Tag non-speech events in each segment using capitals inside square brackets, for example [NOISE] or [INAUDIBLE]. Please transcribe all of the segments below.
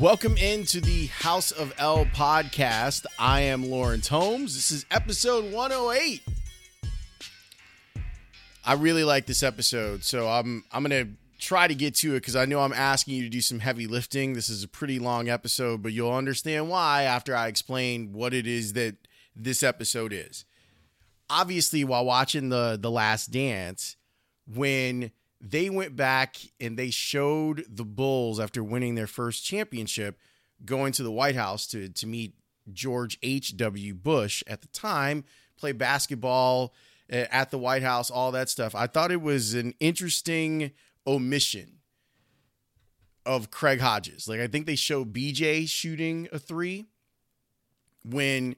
Welcome into the House of L podcast. I am Lawrence Holmes. This is episode 108. I really like this episode, so I'm I'm gonna try to get to it because I know I'm asking you to do some heavy lifting. This is a pretty long episode, but you'll understand why after I explain what it is that this episode is. Obviously, while watching the the Last Dance, when they went back and they showed the Bulls after winning their first championship going to the White House to to meet George H.W. Bush at the time, play basketball uh, at the White House, all that stuff. I thought it was an interesting omission of Craig Hodges. Like I think they show BJ shooting a 3 when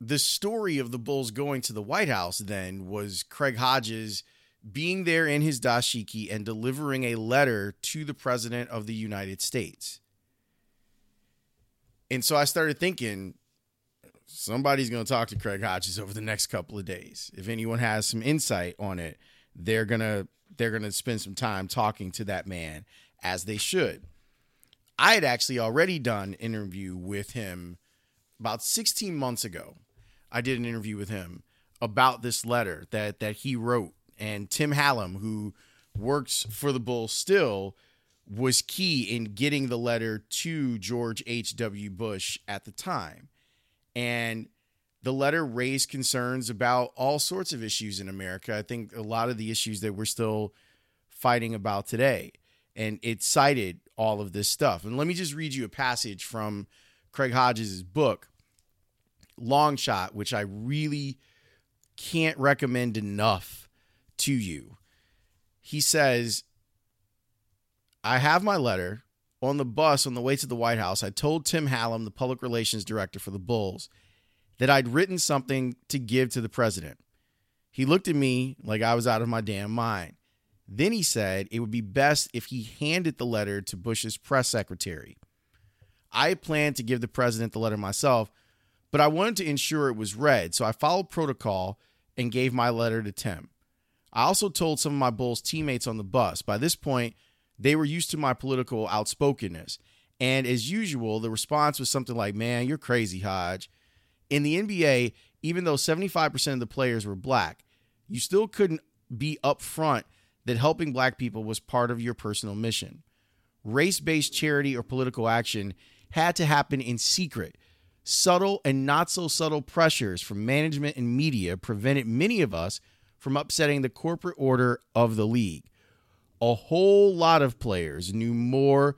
the story of the Bulls going to the White House then was Craig Hodges being there in his dashiki and delivering a letter to the president of the United States. And so I started thinking somebody's going to talk to Craig Hodges over the next couple of days. If anyone has some insight on it, they're going to they're going to spend some time talking to that man as they should. I had actually already done an interview with him about 16 months ago. I did an interview with him about this letter that that he wrote and Tim Hallam, who works for the Bulls still, was key in getting the letter to George H.W. Bush at the time. And the letter raised concerns about all sorts of issues in America. I think a lot of the issues that we're still fighting about today. And it cited all of this stuff. And let me just read you a passage from Craig Hodges' book, Long Shot, which I really can't recommend enough to you. He says, I have my letter. On the bus on the way to the White House, I told Tim Hallam, the public relations director for the Bulls, that I'd written something to give to the president. He looked at me like I was out of my damn mind. Then he said it would be best if he handed the letter to Bush's press secretary. I planned to give the president the letter myself, but I wanted to ensure it was read, so I followed protocol and gave my letter to Tim. I also told some of my Bulls teammates on the bus. By this point, they were used to my political outspokenness. And as usual, the response was something like, Man, you're crazy, Hodge. In the NBA, even though 75% of the players were black, you still couldn't be upfront that helping black people was part of your personal mission. Race based charity or political action had to happen in secret. Subtle and not so subtle pressures from management and media prevented many of us from upsetting the corporate order of the league. A whole lot of players knew more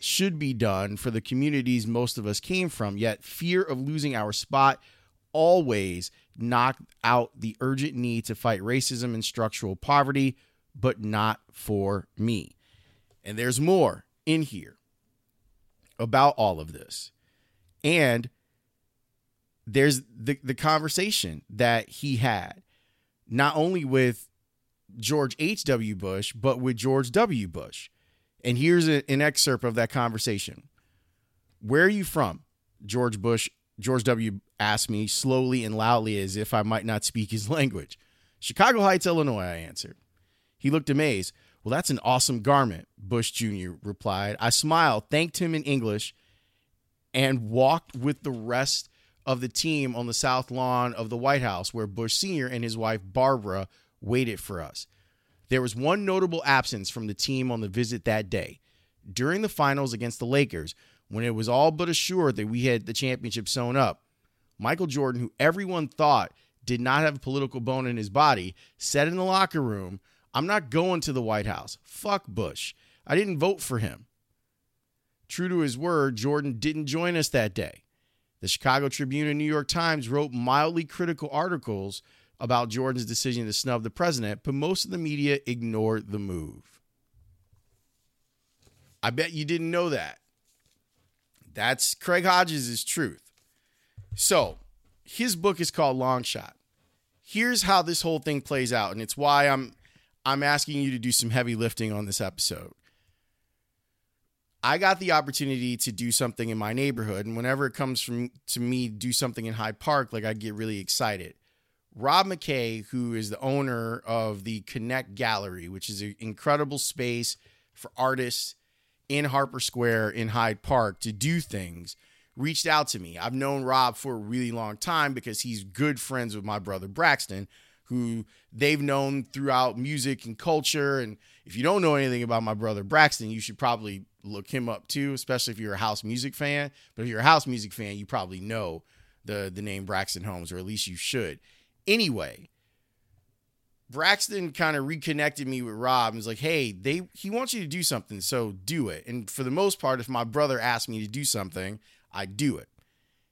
should be done for the communities most of us came from, yet fear of losing our spot always knocked out the urgent need to fight racism and structural poverty, but not for me. And there's more in here about all of this. And there's the, the conversation that he had not only with George H.W. Bush, but with George W. Bush. And here's a, an excerpt of that conversation. Where are you from? George Bush, George W. asked me slowly and loudly as if I might not speak his [LAUGHS] language. Chicago Heights, Illinois, I answered. He looked amazed. Well, that's an awesome garment, Bush Jr. replied. I smiled, thanked him in English, and walked with the rest of the team on the south lawn of the White House, where Bush Sr. and his wife Barbara waited for us. There was one notable absence from the team on the visit that day. During the finals against the Lakers, when it was all but assured that we had the championship sewn up, Michael Jordan, who everyone thought did not have a political bone in his body, said in the locker room, I'm not going to the White House. Fuck Bush. I didn't vote for him. True to his word, Jordan didn't join us that day. The Chicago Tribune and New York Times wrote mildly critical articles about Jordan's decision to snub the president, but most of the media ignored the move. I bet you didn't know that. That's Craig Hodges' truth. So, his book is called Long Shot. Here's how this whole thing plays out, and it's why I'm I'm asking you to do some heavy lifting on this episode. I got the opportunity to do something in my neighborhood, and whenever it comes from to me do something in Hyde Park, like I get really excited. Rob McKay, who is the owner of the Connect Gallery, which is an incredible space for artists in Harper Square in Hyde Park to do things reached out to me. I've known Rob for a really long time because he's good friends with my brother Braxton, who they've known throughout music and culture. And if you don't know anything about my brother Braxton, you should probably look him up too, especially if you're a house music fan. But if you're a house music fan, you probably know the the name Braxton Holmes, or at least you should. Anyway, Braxton kind of reconnected me with Rob and was like, "Hey, they he wants you to do something, so do it." And for the most part, if my brother asked me to do something, I do it.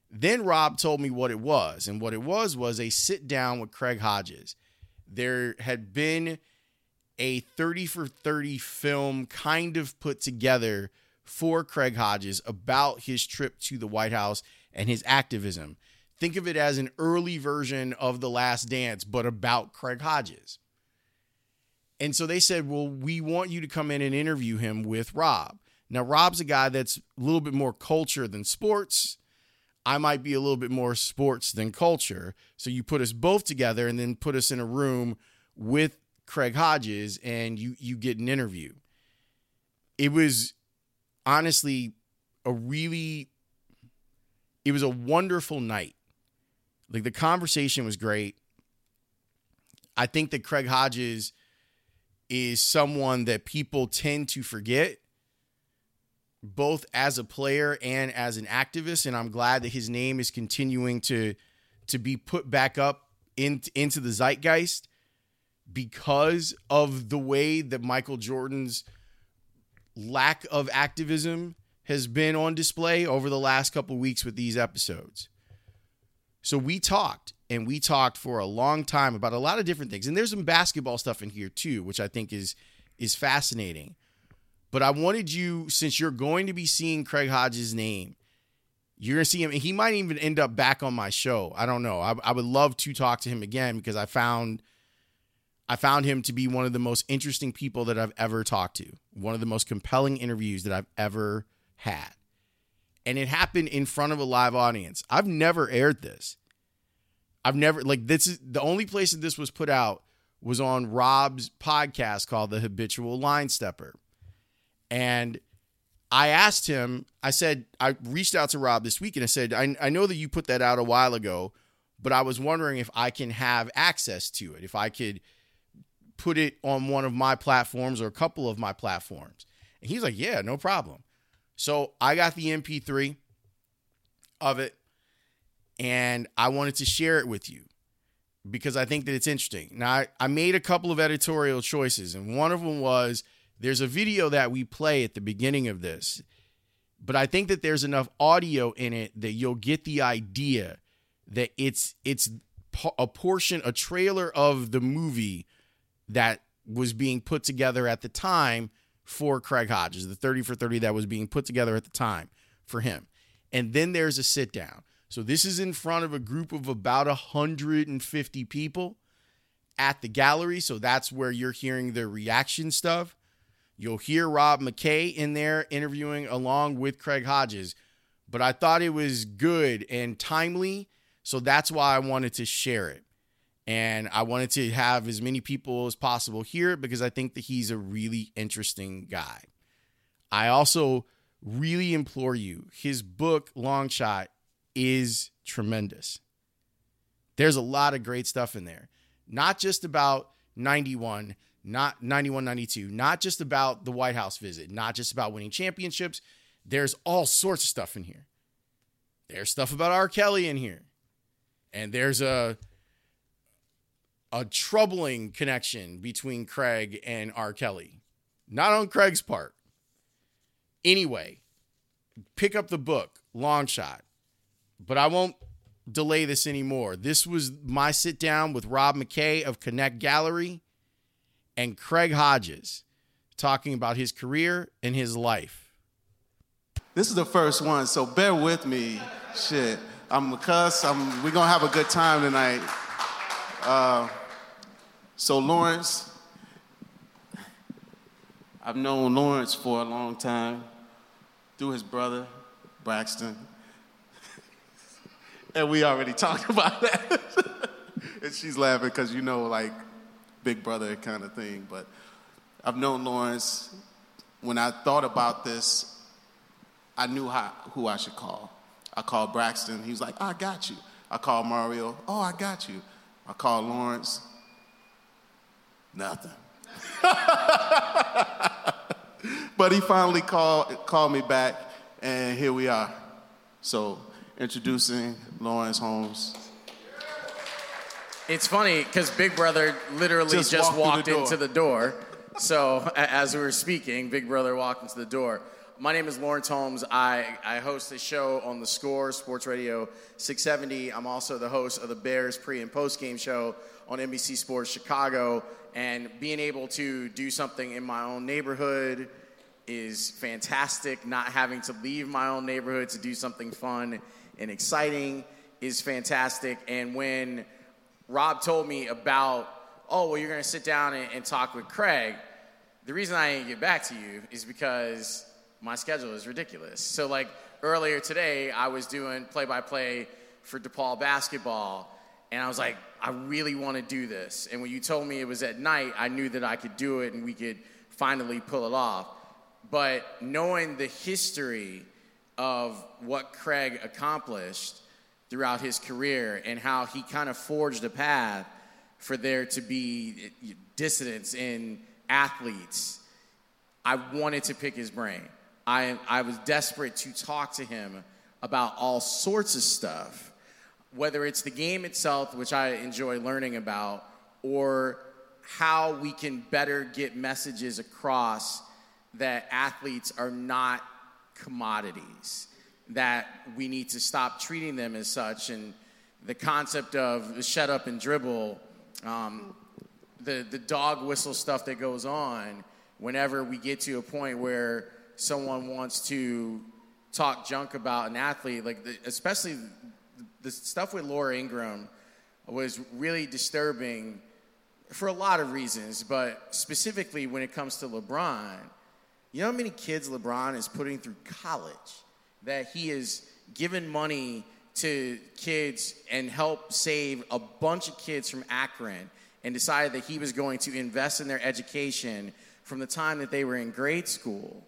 Then Rob told me what it was, and what it was was a sit down with Craig Hodges. There had been a 30 for 30 film kind of put together for Craig Hodges about his trip to the White House and his activism. Think of it as an early version of The Last Dance, but about Craig Hodges. And so they said, Well, we want you to come in and interview him with Rob. Now, Rob's a guy that's a little bit more culture than sports. I might be a little bit more sports than culture. So you put us both together and then put us in a room with Craig Hodges and you you get an interview. It was honestly a really it was a wonderful night. Like the conversation was great. I think that Craig Hodges is someone that people tend to forget both as a player and as an activist and I'm glad that his name is continuing to to be put back up in, into the zeitgeist because of the way that Michael Jordan's lack of activism has been on display over the last couple weeks with these episodes. So we talked and we talked for a long time about a lot of different things. And there's some basketball stuff in here too, which I think is is fascinating. But I wanted you, since you're going to be seeing Craig Hodges' name, you're gonna see him. And he might even end up back on my show. I don't know. I, I would love to talk to him again because I found I found him to be one of the most interesting people that I've ever talked to. One of the most compelling interviews that I've ever had. And it happened in front of a live audience. I've never aired this. I've never like this is the only place that this was put out was on Rob's podcast called The Habitual Line Stepper. And I asked him, I said, I reached out to Rob this week and I said, I, I know that you put that out a while ago, but I was wondering if I can have access to it, if I could put it on one of my platforms or a couple of my platforms. And he's like, Yeah, no problem. So I got the MP3 of it and I wanted to share it with you because I think that it's interesting. Now, I, I made a couple of editorial choices, and one of them was there's a video that we play at the beginning of this, but I think that there's enough audio in it that you'll get the idea that it's it's a portion, a trailer of the movie that was being put together at the time for Craig Hodges, the 30 for 30 that was being put together at the time for him. And then there's a sit down. So this is in front of a group of about 150 people at the gallery. So that's where you're hearing the reaction stuff. You'll hear Rob McKay in there interviewing along with Craig Hodges. But I thought it was good and timely. So that's why I wanted to share it. And I wanted to have as many people as possible hear it because I think that he's a really interesting guy. I also really implore you, his book, Long Shot, is tremendous. There's a lot of great stuff in there, not just about 91, not 91, 92, not just about the White House visit, not just about winning championships. There's all sorts of stuff in here. There's stuff about R. Kelly in here. And there's a a troubling connection between Craig and R. Kelly. Not on Craig's part. Anyway, pick up the book, Long Shot. But I won't delay this anymore. This was my sit down with Rob McKay of Connect Gallery and Craig Hodges talking about his career and his life. This is the first one, so bear with me. Shit. I'm a cuss. I'm, we're going to have a good time tonight. Uh, so, Lawrence, I've known Lawrence for a long time through his brother, Braxton. [LAUGHS] and we already talked [LAUGHS] about that. and she's laughing because you know, like, big brother kind of thing. But I've known Lawrence when I thought about this, I knew how, who I should call. I called Braxton. He was like, I got you. I called Mario. Oh, I got you. I called Lawrence. Nothing. [LAUGHS] but he finally called, called me back, and here we are. So, introducing Lawrence Holmes. It's funny because Big Brother literally just, Just walked walked the into the door. So as we were speaking, Big Brother walked into the door. My name is Lawrence Holmes. I, I host a show on the Score Sports Radio 670. I'm also the host of the Bears pre and post game show on NBC Sports Chicago. And being able to do something in my own neighborhood is fantastic. Not having to leave my own neighborhood to do something fun and exciting is fantastic. And when Rob told me about, oh, well, you're going to sit down and, and talk with Craig, the reason I didn't get back to you is because my schedule is ridiculous. So, like earlier today, I was doing play by play for DePaul basketball, and I was like, I really want to do this. And when you told me it was at night, I knew that I could do it and we could finally pull it off. But knowing the history of what Craig accomplished throughout his career and how he kind of forged a path for there to be eh, dissidents in athletes, I wanted to pick his brain. I, I was desperate to talk to him about all sorts of stuff, whether it's the game itself, which I enjoy learning about, or how we can better get messages across that athletes are not commodities, that we need to stop treating them as such. And the concept of the shut up and dribble, um, the, the dog whistle stuff that goes on whenever we get to a point where someone wants to talk junk about an athlete, like the, especially the stuff with Laura Ingraham was really disturbing for a lot of reasons, but specifically when it comes to LeBron. You know how many kids LeBron is putting through college? That he is giving money to kids and help save a bunch of kids from Akron and decided that he was going to invest in their education from the time that they were in grade school.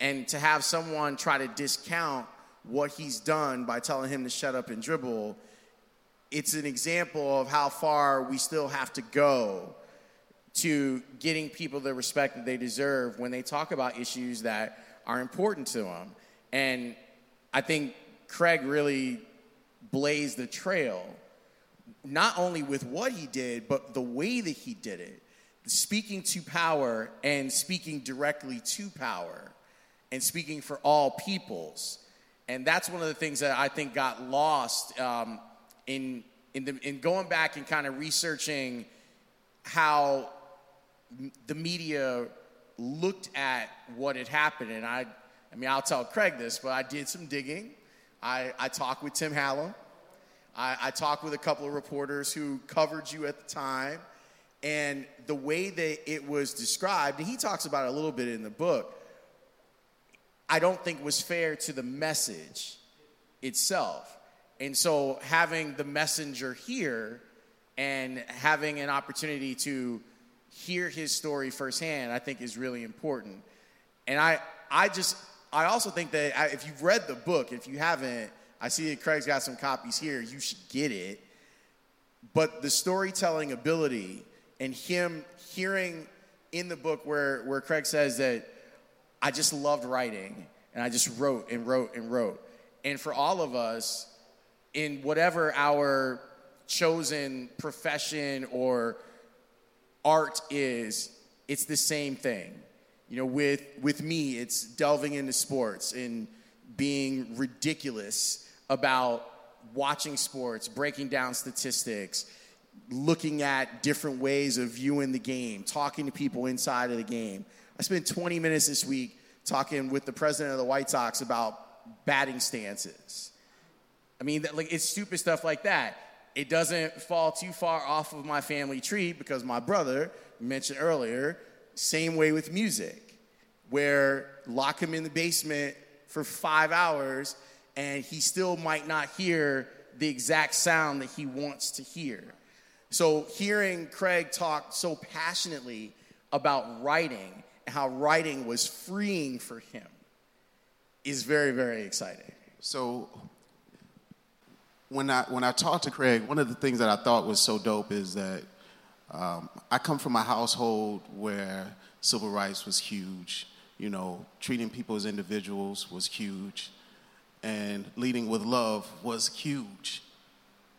And to have someone try to discount what he's done by telling him to shut up and dribble, it's an example of how far we still have to go to getting people the respect that they deserve when they talk about issues that are important to them. And I think Craig really blazed the trail, not only with what he did, but the way that he did it. Speaking to power and speaking directly to power and speaking for all peoples. And that's one of the things that I think got lost um, in, in, the, in going back and kind of researching how the media looked at what had happened. And I, I mean, I'll tell Craig this, but I did some digging. I, I talked with Tim Hallam. I, I talked with a couple of reporters who covered you at the time. And the way that it was described, and he talks about it a little bit in the book, I don't think was fair to the message itself. And so having the messenger here and having an opportunity to hear his story firsthand, I think is really important. And I, I just, I also think that I, if you've read the book, if you haven't, I see that Craig's got some copies here. You should get it. But the storytelling ability and him hearing in the book where, where Craig says that I just loved writing and I just wrote and wrote and wrote. And for all of us, in whatever our chosen profession or art is, it's the same thing. You know, with, with me, it's delving into sports and being ridiculous about watching sports, breaking down statistics, looking at different ways of viewing the game, talking to people inside of the game. I spent 20 minutes this week talking with the president of the White Sox about batting stances. I mean, like it's stupid stuff like that. It doesn't fall too far off of my family tree because my brother mentioned earlier, same way with music, where lock him in the basement for five hours and he still might not hear the exact sound that he wants to hear. So hearing Craig talk so passionately about writing how writing was freeing for him is very, very exciting. So when I when I talked to Craig, one of the things that I thought was so dope is that um, I come from a household where civil rights was huge. You know, treating people as individuals was huge, and leading with love was huge.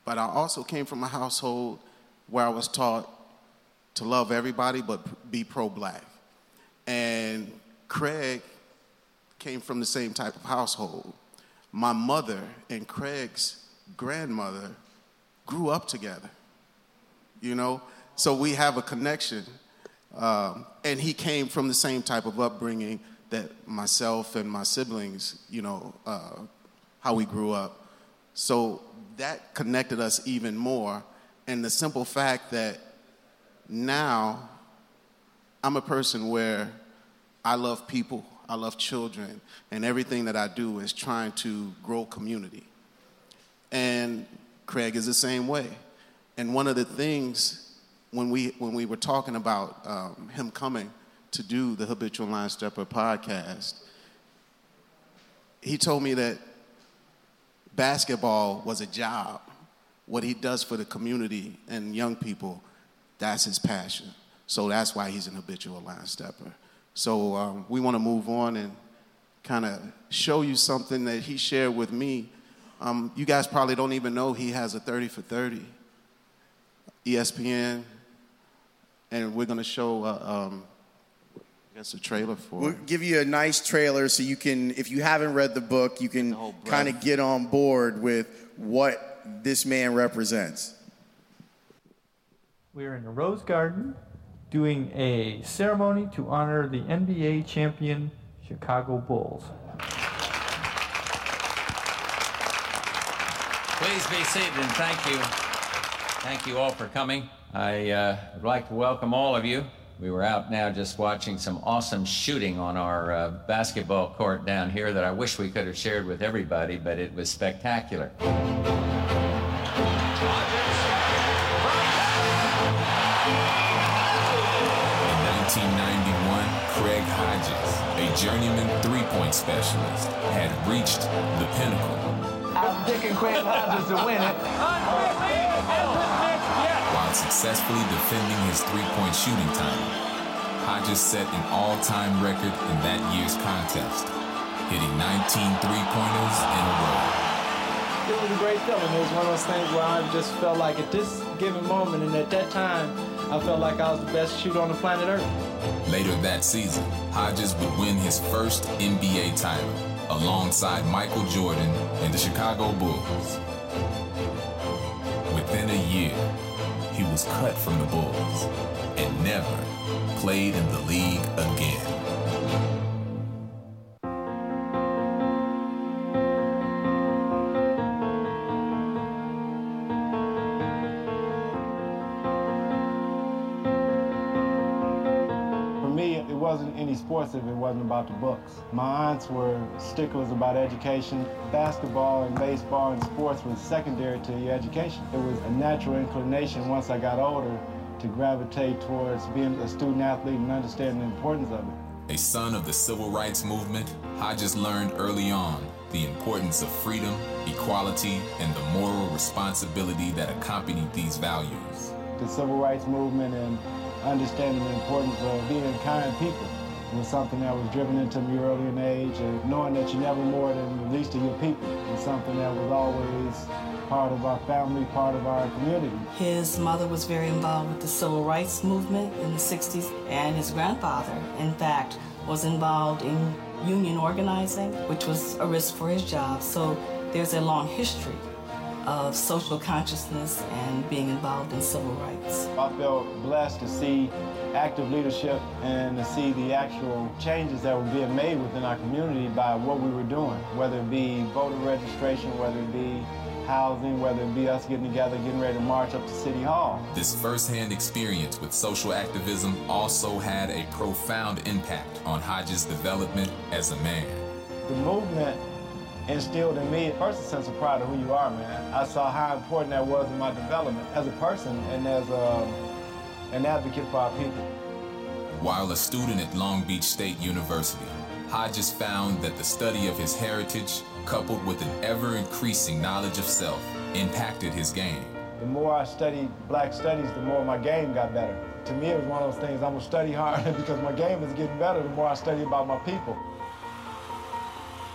But I also came from a household where I was taught to love everybody but be pro-black. And Craig came from the same type of household. My mother and Craig's grandmother grew up together, you know? So we have a connection. Um, and he came from the same type of upbringing that myself and my siblings, you know, uh, how we grew up. So that connected us even more. And the simple fact that now I'm a person where I love people, I love children, and everything that I do is trying to grow community. And Craig is the same way. And one of the things when we when we were talking about um, him coming to do the Habitual Line Stepper podcast, he told me that basketball was a job. What he does for the community and young people, that's his passion. So that's why he's an habitual line stepper. So um, we want to move on and kind of show you something that he shared with me. Um, you guys probably don't even know he has a 30 for 30, ESPN, and we're going to show, uh, um, I guess, a trailer for We'll give you a nice trailer so you can, if you haven't read the book, you can kind of get on board with what this man represents. We're in the Rose Garden doing a ceremony to honor the NBA champion Chicago Bulls. Please be seated and thank you. Thank you all for coming. I uh, would like to welcome all of you. We were out now just watching some awesome shooting on our uh, basketball court down here that I wish we could have shared with everybody, but it was spectacular. A journeyman three-point specialist, had reached the pinnacle I'm picking Craig Hodges to win it. while successfully defending his three-point shooting time. Hodges set an all-time record in that year's contest, hitting 19 three-pointers in a row. It was a great feeling. It was one of those things where I just felt like at this given moment and at that time, I felt like I was the best shooter on the planet Earth. Later that season, Hodges would win his first NBA title alongside Michael Jordan and the Chicago Bulls. Within a year, he was cut from the Bulls and never played in the league again. Sports if it wasn't about the books. My aunts were sticklers about education. Basketball and baseball and sports was secondary to your education. It was a natural inclination once I got older to gravitate towards being a student athlete and understanding the importance of it. A son of the civil rights movement, Hodges learned early on the importance of freedom, equality, and the moral responsibility that accompanied these values. The civil rights movement and understanding the importance of being kind people was something that was driven into me early in age and knowing that you're never more than the least of your people is something that was always part of our family, part of our community. His mother was very involved with the civil rights movement in the 60s, and his grandfather, in fact, was involved in union organizing, which was a risk for his job. So there's a long history of social consciousness and being involved in civil rights. I felt blessed to see active leadership and to see the actual changes that were being made within our community by what we were doing, whether it be voter registration, whether it be housing, whether it be us getting together, getting ready to march up to City Hall. This firsthand experience with social activism also had a profound impact on Hodges' development as a man. The movement instilled in me first a sense of pride of who you are, man. I saw how important that was in my development as a person and as a, an advocate for our people. While a student at Long Beach State University, Hodges found that the study of his heritage, coupled with an ever increasing knowledge of self, impacted his game. The more I studied black studies, the more my game got better. To me, it was one of those things, I'm gonna study hard [LAUGHS] because my game is getting better the more I study about my people.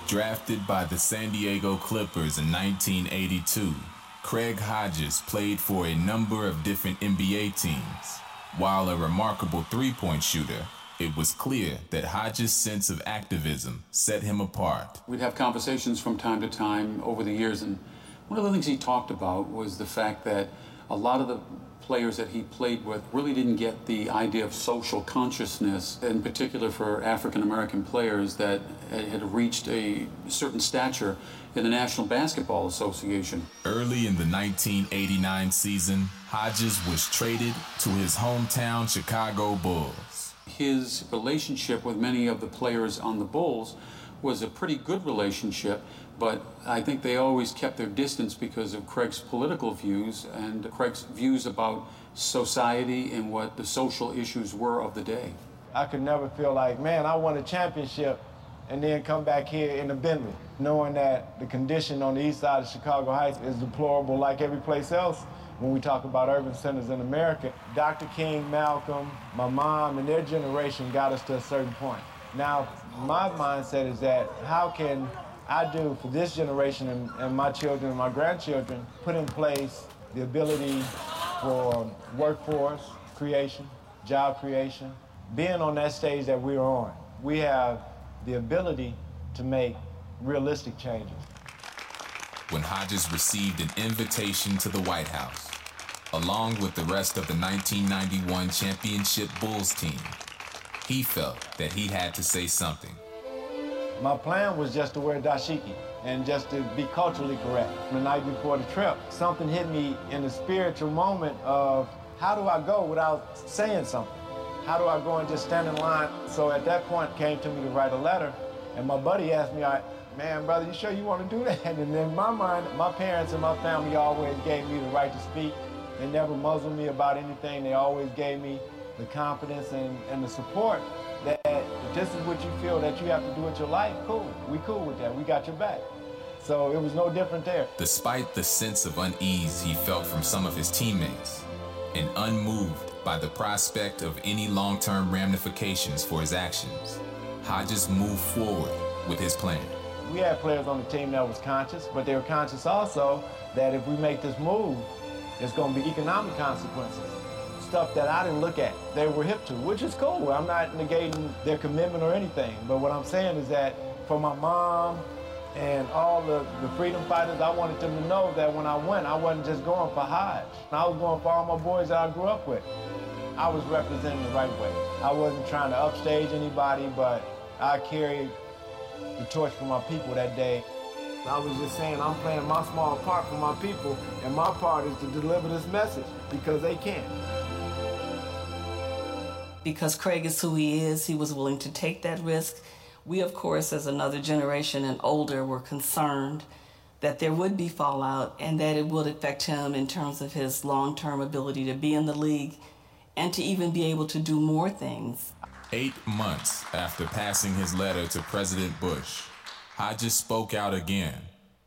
Drafted by the San Diego Clippers in 1982, Craig Hodges played for a number of different NBA teams. While a remarkable three point shooter, it was clear that Hodges' sense of activism set him apart. We'd have conversations from time to time over the years, and one of the things he talked about was the fact that a lot of the players that he played with really didn't get the idea of social consciousness, in particular for African American players that had reached a certain stature in the National Basketball Association. Early in the 1989 season, Hodges was traded to his hometown Chicago Bulls. His relationship with many of the players on the Bulls was a pretty good relationship, but I think they always kept their distance because of Craig's political views and Craig's views about society and what the social issues were of the day. I could never feel like, man, I won a championship and then come back here in the Bentley, knowing that the condition on the east side of Chicago Heights is deplorable like every place else when we talk about urban centers in America. Dr. King, Malcolm, my mom, and their generation got us to a certain point. Now, my mindset is that how can I do for this generation and, and my children and my grandchildren put in place the ability for workforce creation, job creation, being on that stage that we're on. We have the ability to make realistic changes. When Hodges received an invitation to the White House, along with the rest of the 1991 championship Bulls team, he felt that he had to say something. My plan was just to wear dashiki and just to be culturally correct. The night before the trip, something hit me in the spiritual moment of how do I go without saying something? How do I go and just stand in line? So at that point, came to me to write a letter, and my buddy asked me, I, man, brother, you sure you want to do that? [LAUGHS] And in my mind, my parents and my family always gave me the right to speak. They never muzzled me about anything. They always gave me the confidence and, and the support that if this is what you feel that you have to do with your life, cool. We cool with that. We got your back. So it was no different there. Despite the sense of unease he felt from some of his teammates, and unmoved by the prospect of any long term ramifications for his actions, Hodges moved forward with his plan. We had players on the team that was conscious, but they were conscious also that if we make this move, there's going to be economic consequences stuff that I didn't look at. They were hip to, which is cool. I'm not negating their commitment or anything. But what I'm saying is that for my mom and all the, the freedom fighters, I wanted them to know that when I went, I wasn't just going for Hodge. I was going for all my boys that I grew up with. I was representing the right way. I wasn't trying to upstage anybody, but I carried the torch for my people that day. I was just saying I'm playing my small part for my people, and my part is to deliver this message because they can't because Craig is who he is, he was willing to take that risk. We, of course, as another generation and older, were concerned that there would be fallout and that it would affect him in terms of his long term ability to be in the league and to even be able to do more things. Eight months after passing his letter to President Bush, Hodges spoke out again,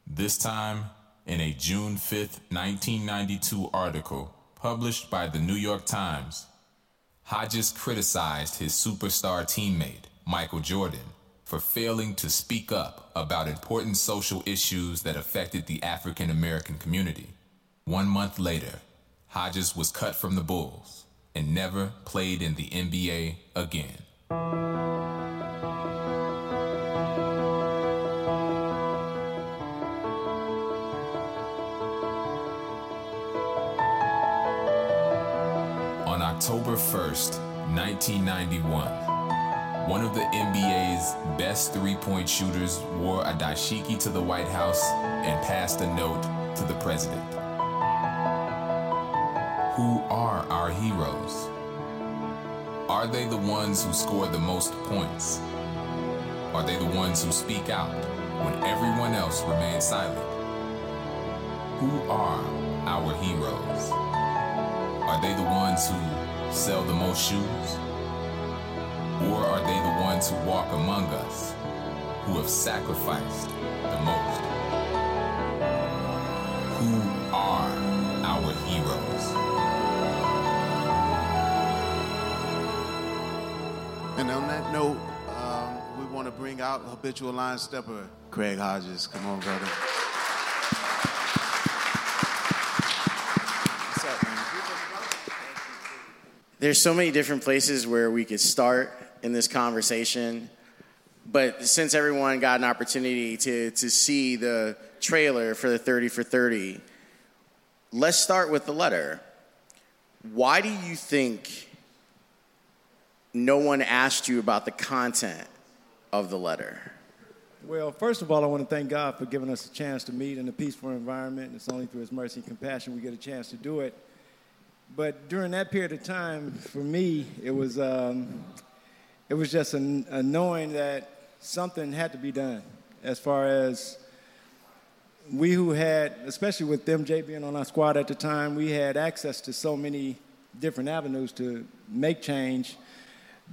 this time in a June 5, 1992 article published by the New York Times Hodges criticized his superstar teammate, Michael Jordan, for failing to speak up about important social issues that affected the African American community. One month later, Hodges was cut from the Bulls and never played in the NBA again. On October 1st, 1991, one of the NBA's best three point shooters wore a dashiki to the White House and passed a note to the president. Who are our heroes? Are they the ones who score the most points? Are they the ones who speak out when everyone else remains silent? Who are our heroes? Are they the ones who sell the most shoes? Or are they the ones who walk among us, who have sacrificed the most? Who are our heroes? And on that note, um, we want to bring out habitual line stepper, Craig Hodges. Come on, brother. There's so many different places where we could start in this conversation. But since everyone got an opportunity to, to see the trailer for the 30 for 30, let's start with the letter. Why do you think no one asked you about the content of the letter? Well, first of all, I want to thank God for giving us a chance to meet in a peaceful environment. It's only through His mercy and compassion we get a chance to do it. But during that period of time, for me, it was um, it was just a, a knowing that something had to be done as far as we who had, especially with MJ being on our squad at the time, we had access to so many different avenues to make change.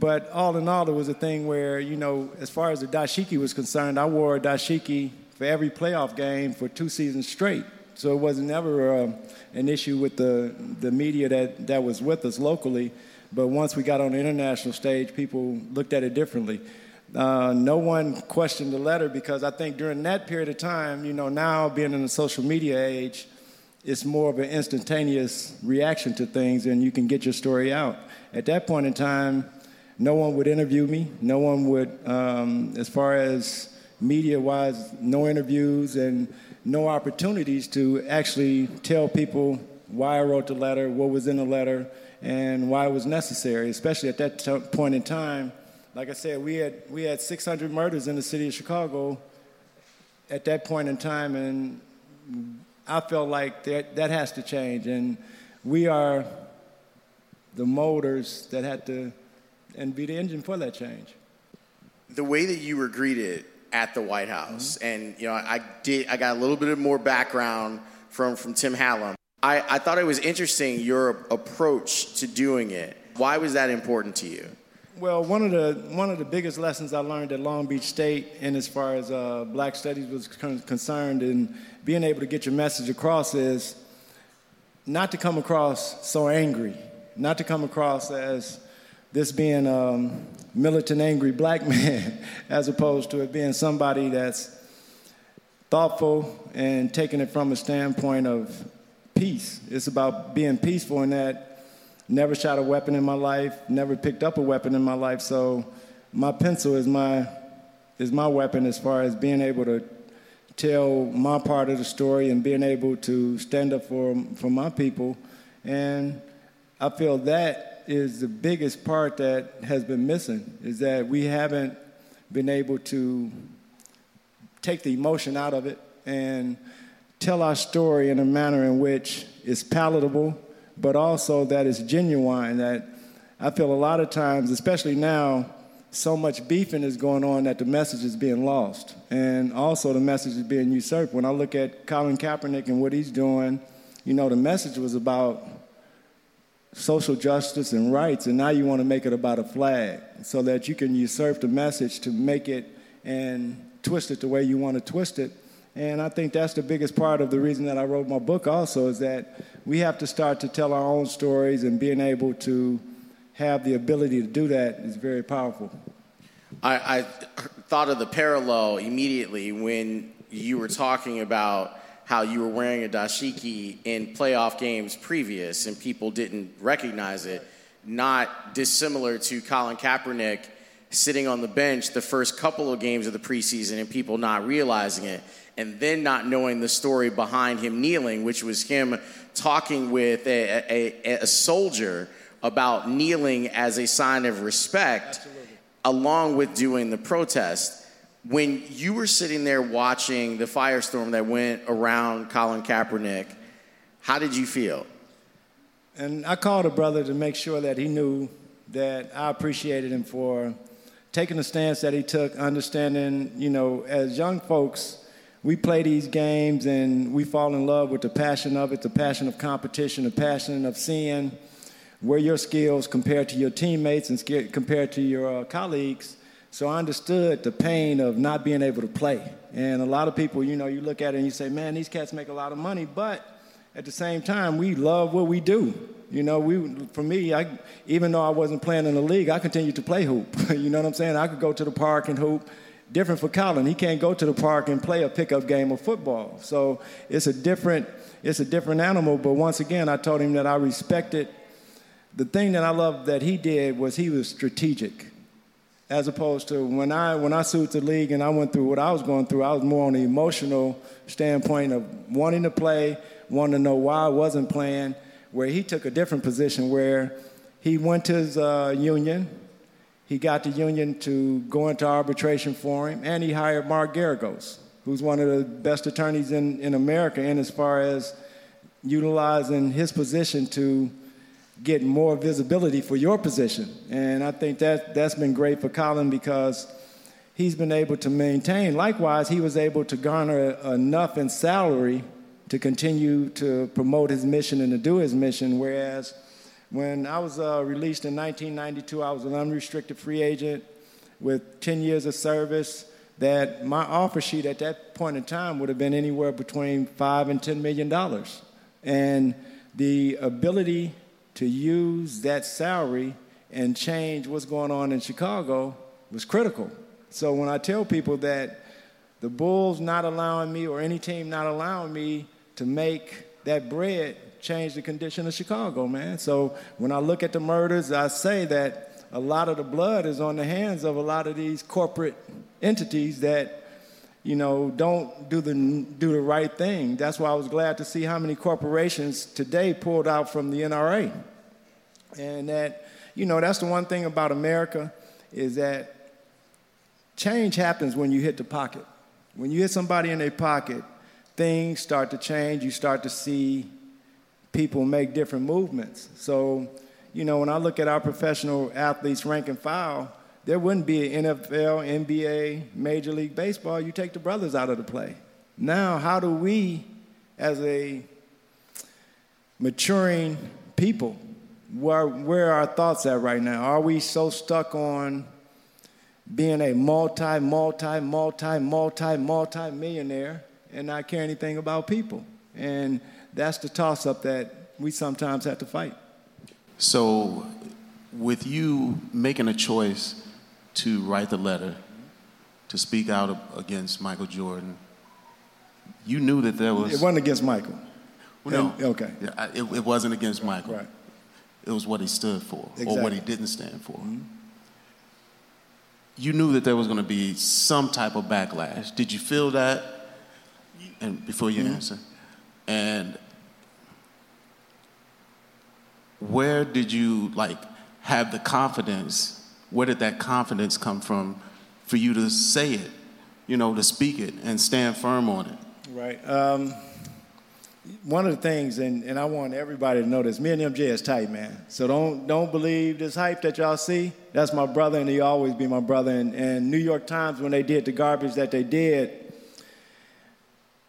But all in all, it was a thing where, you know, as far as the dashiki was concerned, I wore a dashiki for every playoff game for two seasons straight. So it was never uh, an issue with the, the media that, that was with us locally. But once we got on the international stage, people looked at it differently. Uh, no one questioned the letter because I think during that period of time, you know, now being in the social media age, it's more of an instantaneous reaction to things and you can get your story out. At that point in time, no one would interview me. No one would, um, as far as media wise, no interviews and no opportunities to actually tell people why I wrote the letter, what was in the letter, and why it was necessary, especially at that t- point in time. Like I said, we had, we had 600 murders in the city of Chicago at that point in time, and I felt like that, that has to change. And we are the motors that had to and be the engine for that change. The way that you were greeted at the White House. Mm-hmm. And you know, I did. I got a little bit more background from from Tim Hallam. I, I thought it was interesting your approach to doing it. Why was that important to you? Well, one of the one of the biggest lessons I learned at Long Beach State, and as far as uh, Black Studies was con- concerned, and being able to get your message across is not to come across so angry, not to come across as this being um, militant, angry black [LAUGHS] man, as opposed to it being somebody that's thoughtful and taking it from a standpoint of peace. It's about being peaceful in that never shot a weapon in my life, never picked up a weapon in my life. So my pencil is my is my weapon as far as being able to tell my part of the story and being able to stand up for for my people. And I feel that is the biggest part that has been missing is that we haven't been able to take the emotion out of it and tell our story in a manner in which is palatable, but also that is genuine. That I feel a lot of times, especially now, so much beefing is going on that the message is being lost. And also the message is being usurped. When I look at Colin Kaepernick and what he's doing, you know, the message was about social justice and rights, and now you want to make it about a flag so that you can usurp the message to make it and twist it the way you want to twist it. And I think that's the biggest part of the reason that I wrote my book also is that we have to start to tell our own stories and being able to have the ability to do that is very powerful. I, I thought of the parallel immediately when you were talking about how you were wearing a dashiki in playoff games previous and people didn't recognize it, not dissimilar to Colin Kaepernick sitting on the bench the first couple of games of the preseason and people not realizing it, and then not knowing the story behind him kneeling, which was him talking with a, a, a soldier about kneeling as a sign of respect, Absolutely. along with doing the protest when you were sitting there watching the firestorm that went around Colin Kaepernick, how did you feel? And I called a brother to make sure that he knew that I appreciated him for taking the stance that he took, understanding, you know, as young folks, we play these games and we fall in love with the passion of it, the passion of competition, the passion of seeing where your skills compared to your teammates and compared to your uh, colleagues. So I understood the pain of not being able to play. And a lot of people, you know, you look at it and you say, man, these cats make a lot of money, but at the same time, we love what we do. You know, we for me, I, even though I wasn't playing in the league, I continued to play hoop. [LAUGHS] you know what I'm saying? I could go to the park and hoop. Different for Colin. He can't go to the park and play a pickup game of football. So it's a different, it's a different animal. But once again, I told him that I respected. The thing that I loved that he did was he was strategic as opposed to when I when I sued the league and I went through what I was going through, I was more on the emotional standpoint of wanting to play, wanting to know why I wasn't playing. Where he took a different position, where he went to his uh, union, he got the union to go into arbitration for him, and he hired Mark Geragos, who's one of the best attorneys in, in America, in as far as utilizing his position to get more visibility for your position. And I think that that's been great for Colin because he's been able to maintain. Likewise, he was able to garner enough in salary to continue to promote his mission and to do his mission. Whereas when I was uh, released in 1992, I was an unrestricted free agent with 10 years of service. That my offer sheet at that point in time would have been anywhere between five and 10 million dollars. And the ability to use that salary and change what's going on in Chicago was critical. So when I tell people that the Bulls not allowing me or any team not allowing me to make that bread change the condition of Chicago, man. So when I look at the murders, I say that a lot of the blood is on the hands of a lot of these corporate entities that you know, don't do the do the right thing. That's why I was glad to see how many corporations today pulled out from the NRA. And that, you know, that's the one thing about America is that change happens when you hit the pocket. When you hit somebody in their pocket, things start to change. You start to see people make different movements. So, you know, when I look at our professional athletes rank and file, there wouldn't be an NFL, NBA, Major League Baseball. You take the brothers out of the play. Now, how do we, as a maturing people, where, where are our thoughts at right now? Are we so stuck on being a multi, multi, multi, multi, multi millionaire and not care anything about people? And that's the toss up that we sometimes have to fight. So, with you making a choice to write the letter, to speak out against Michael Jordan, you knew that there was. It wasn't against Michael. Well, no. Okay. Yeah, it, it, wasn't against Michael. Right. It was what he stood for exactly. or what he didn't stand for. Mm-hmm. You knew that there was going to be some type of backlash. Did you feel that? And before you mm-hmm. answer, and where did you like have the confidence? Where did that confidence come from for you to say it, you know, to speak it and stand firm on it? Right. Um, one of the things, and, and I want everybody to know this, me and MJ is tight, man. So don't don't believe this hype that y'all see. That's my brother, and he always be my brother. And, and New York Times, when they did the garbage that they did,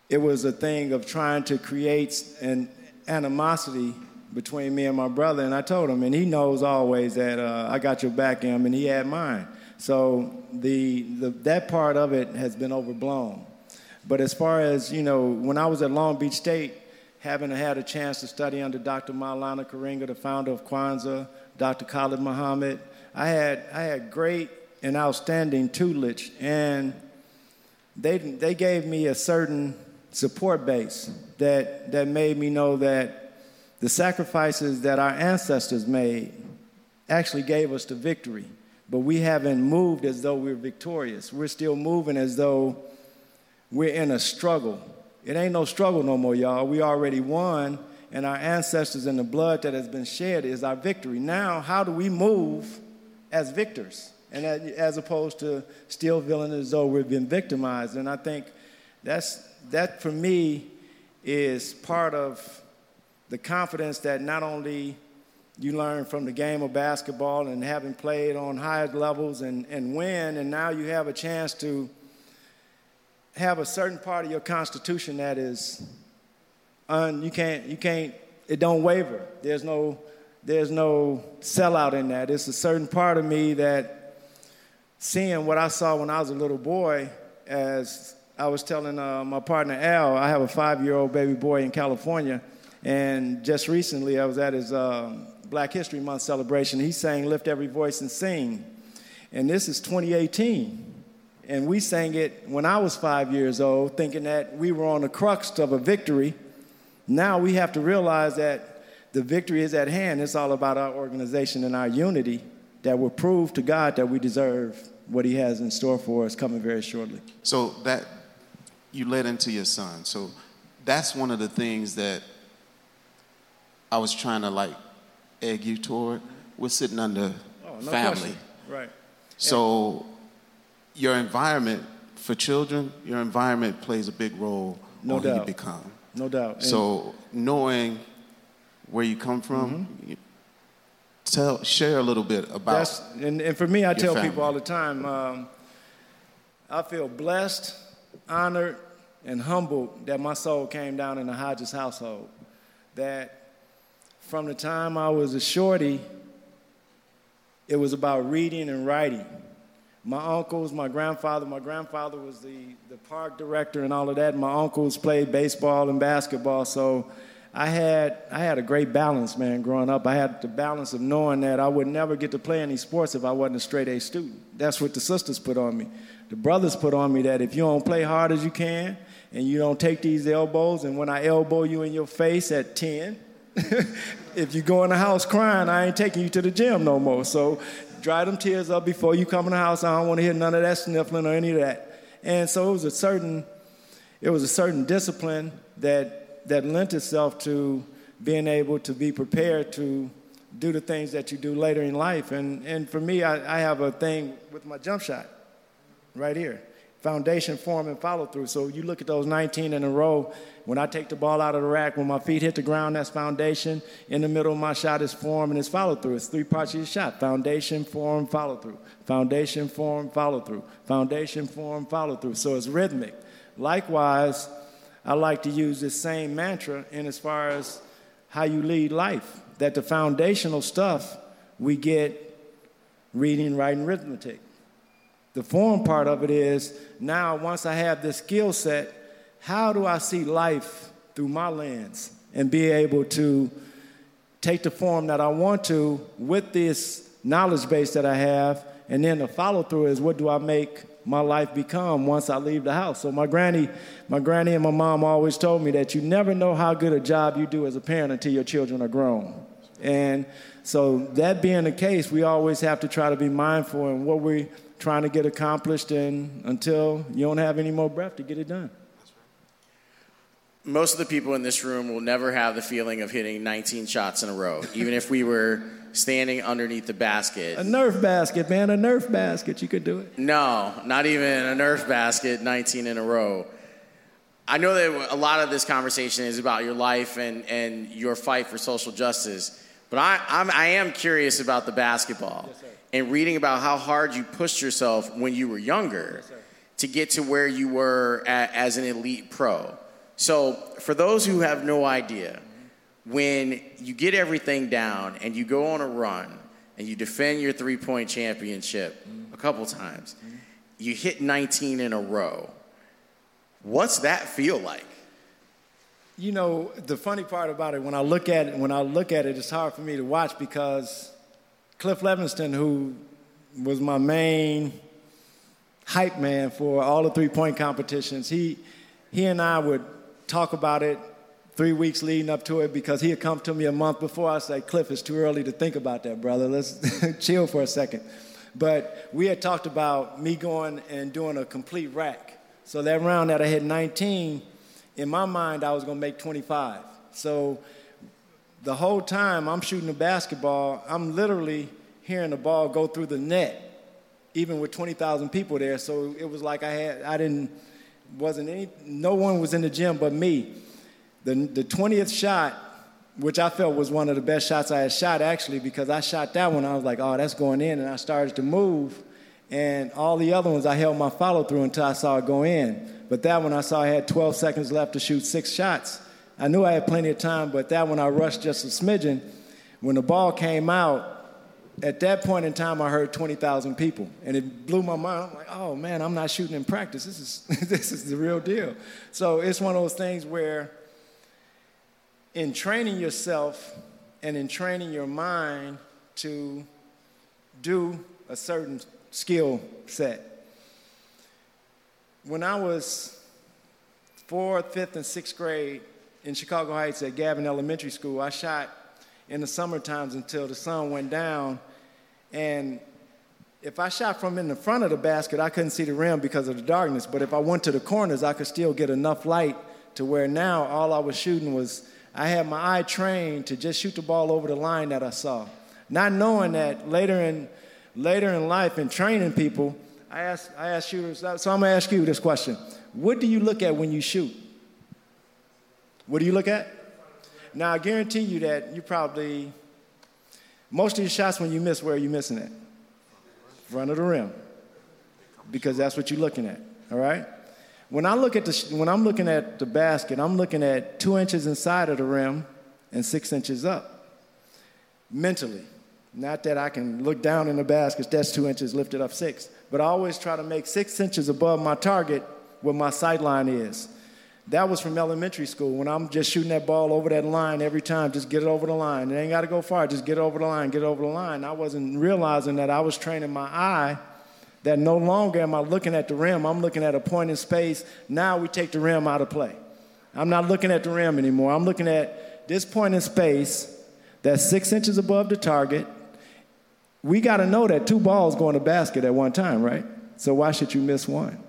it was a thing of trying to create an animosity between me and my brother. And I told him, and he knows always that uh, I got your back, him, and he had mine. So the, the that part of it has been overblown. But as far as you know, when I was at Long Beach State having had a chance to study under Dr. Maulana Karenga, the founder of Kwanzaa, Dr. Khalid Muhammad. I had, I had great and outstanding tutelage, and they, they gave me a certain support base that, that made me know that the sacrifices that our ancestors made actually gave us the victory. But we haven't moved as though we're victorious. We're still moving as though we're in a struggle it ain't no struggle no more, y'all. We already won, and our ancestors and the blood that has been shed is our victory. Now, how do we move as victors? And as opposed to still feeling as though we've been victimized. And I think that's, that for me is part of the confidence that not only you learn from the game of basketball and having played on higher levels and, and win, and now you have a chance to have a certain part of your constitution that is un, you can't you can't it don't waver. There's no there's no sellout in that. It's a certain part of me that seeing what I saw when I was a little boy, as I was telling uh, my partner Al, I have a five year old baby boy in California. And just recently, I was at his um, Black History Month celebration. He sang Lift Every Voice and Sing. And this is 2018. And we sang it when I was five years old, thinking that we were on the crux of a victory. Now we have to realize that the victory is at hand. It's all about our organization and our unity that will prove to God that we deserve what He has in store for us coming very shortly. So that you led into your son. So that's one of the things that I was trying to like egg you toward. We're sitting under Oh, no family. question. Right. So your environment for children, your environment plays a big role No on who you doubt. become. No doubt. And- So knowing where you come from, Mm-hmm. you- tell share a little bit about That's, and, and for me, I tell family. people all the time, um, I feel blessed, honored, and humbled that my soul came down in the Hodges household. That from the time I was a shorty, it was about reading and writing. My uncles, my grandfather, my grandfather was the, the park director and all of that. My uncles played baseball and basketball, so I had I had a great balance, man, growing up. I had the balance of knowing that I would never get to play any sports if I wasn't a straight A student. That's what the sisters put on me. The brothers put on me that if you don't play hard as you can and you don't take these elbows, and when I elbow you in your face at 10, [LAUGHS] if you go in the house crying, I ain't taking you to the gym no more. So dry them tears up before you come in the house. I don't want to hear none of that sniffling or any of that. And so it was a certain, it was a certain discipline that that lent itself to being able to be prepared to do the things that you do later in life. And and for me, I, I have a thing with my jump shot right here. Foundation, form, and follow through. So you look at those 19 in a row. When I take the ball out of the rack, when my feet hit the ground, that's foundation. In the middle of my shot is form and it's follow through. It's three parts of your shot foundation, form, follow through. Foundation, form, follow through. Foundation, form, follow through. So it's rhythmic. Likewise, I like to use this same mantra in as far as how you lead life. That the foundational stuff we get reading, writing, arithmetic. The form part of it is now, once I have this skill set, how do I see life through my lens and be able to take the form that I want to with this knowledge base that I have, and then the follow through is what do I make my life become once I leave the house. So my granny, my granny and my mom always told me that you never know how good a job you do as a parent until your children are grown. And so that being the case, we always have to try to be mindful in what we're trying to get accomplished and until you don't have any more breath to get it done. Most of the people in this room will never have the feeling of hitting 19 shots in a row, even if we were standing underneath the basket. A Nerf basket, man, a Nerf basket, you could do it. No, not even a Nerf basket, 19 in a row. I know that a lot of this conversation is about your life and, and your fight for social justice, but I, I'm, I am curious about the basketball and reading about how hard you pushed yourself when you were younger to get to where you were a, as an elite pro. So, for those who have no idea, when you get everything down and you go on a run and you defend your three point championship a couple times, mm-hmm. you hit 19 in a row. What's that feel like? You know, the funny part about it, when I look at it, when I look at it, it's hard for me to watch because Cliff Levingston, who was my main hype man for all the three-point competitions, he he and I would talk about it three weeks leading up to it because he had come to me a month before. I said, Cliff, it's too early to think about that, brother. Let's [LAUGHS] chill for a second. But we had talked about me going and doing a complete rack. So that round that I hit 19, in my mind, I was going to make 25. So the whole time I'm shooting the basketball, I'm literally hearing the ball go through the net, even with 20,000 people there. So it was like I had, I didn't, wasn't any, no one was in the gym but me. The, the 20th shot, which I felt was one of the best shots I had shot actually, because I shot that one, I was like, oh, that's going in, and I started to move. And all the other ones, I held my follow through until I saw it go in. But that one, I saw I had 12 seconds left to shoot six shots. I knew I had plenty of time, but that one I rushed just a smidgen. When the ball came out, at that point in time, I heard 20,000 people, and it blew my mind. I'm like, oh man, I'm not shooting in practice. This is [LAUGHS] this is the real deal. So it's one of those things where, in training yourself and in training your mind to do a certain skill set. When I was fourth, fifth, and sixth grade in Chicago Heights at Gavin Elementary School, I shot in the summer times until the sun went down. And if I shot from in the front of the basket, I couldn't see the rim because of the darkness. But if I went to the corners, I could still get enough light to where now all I was shooting was I had my eye trained to just shoot the ball over the line that I saw. Not knowing that later in later in life in training people, I ask I ask shooters, so I'm gonna ask you this question. What do you look at when you shoot? What do you look at? Now I guarantee you that you probably most of your shots when you miss, where are you missing at? Front of the rim. Because that's what you're looking at. All right? When I look at the when I'm looking at the basket, I'm looking at two inches inside of the rim and six inches up. Mentally. Not that I can look down in the basket, that's two inches lifted up six. But I always try to make six inches above my target where my sight line is. That was from elementary school when I'm just shooting that ball over that line every time, just get it over the line. It ain't got to go far, just get it over the line, get it over the line. I wasn't realizing that I was training my eye that no longer am I looking at the rim, I'm looking at a point in space. Now we take the rim out of play. I'm not looking at the rim anymore. I'm looking at this point in space that's six inches above the target. We got to know that two balls go in a basket at one time, right? So why should you miss one?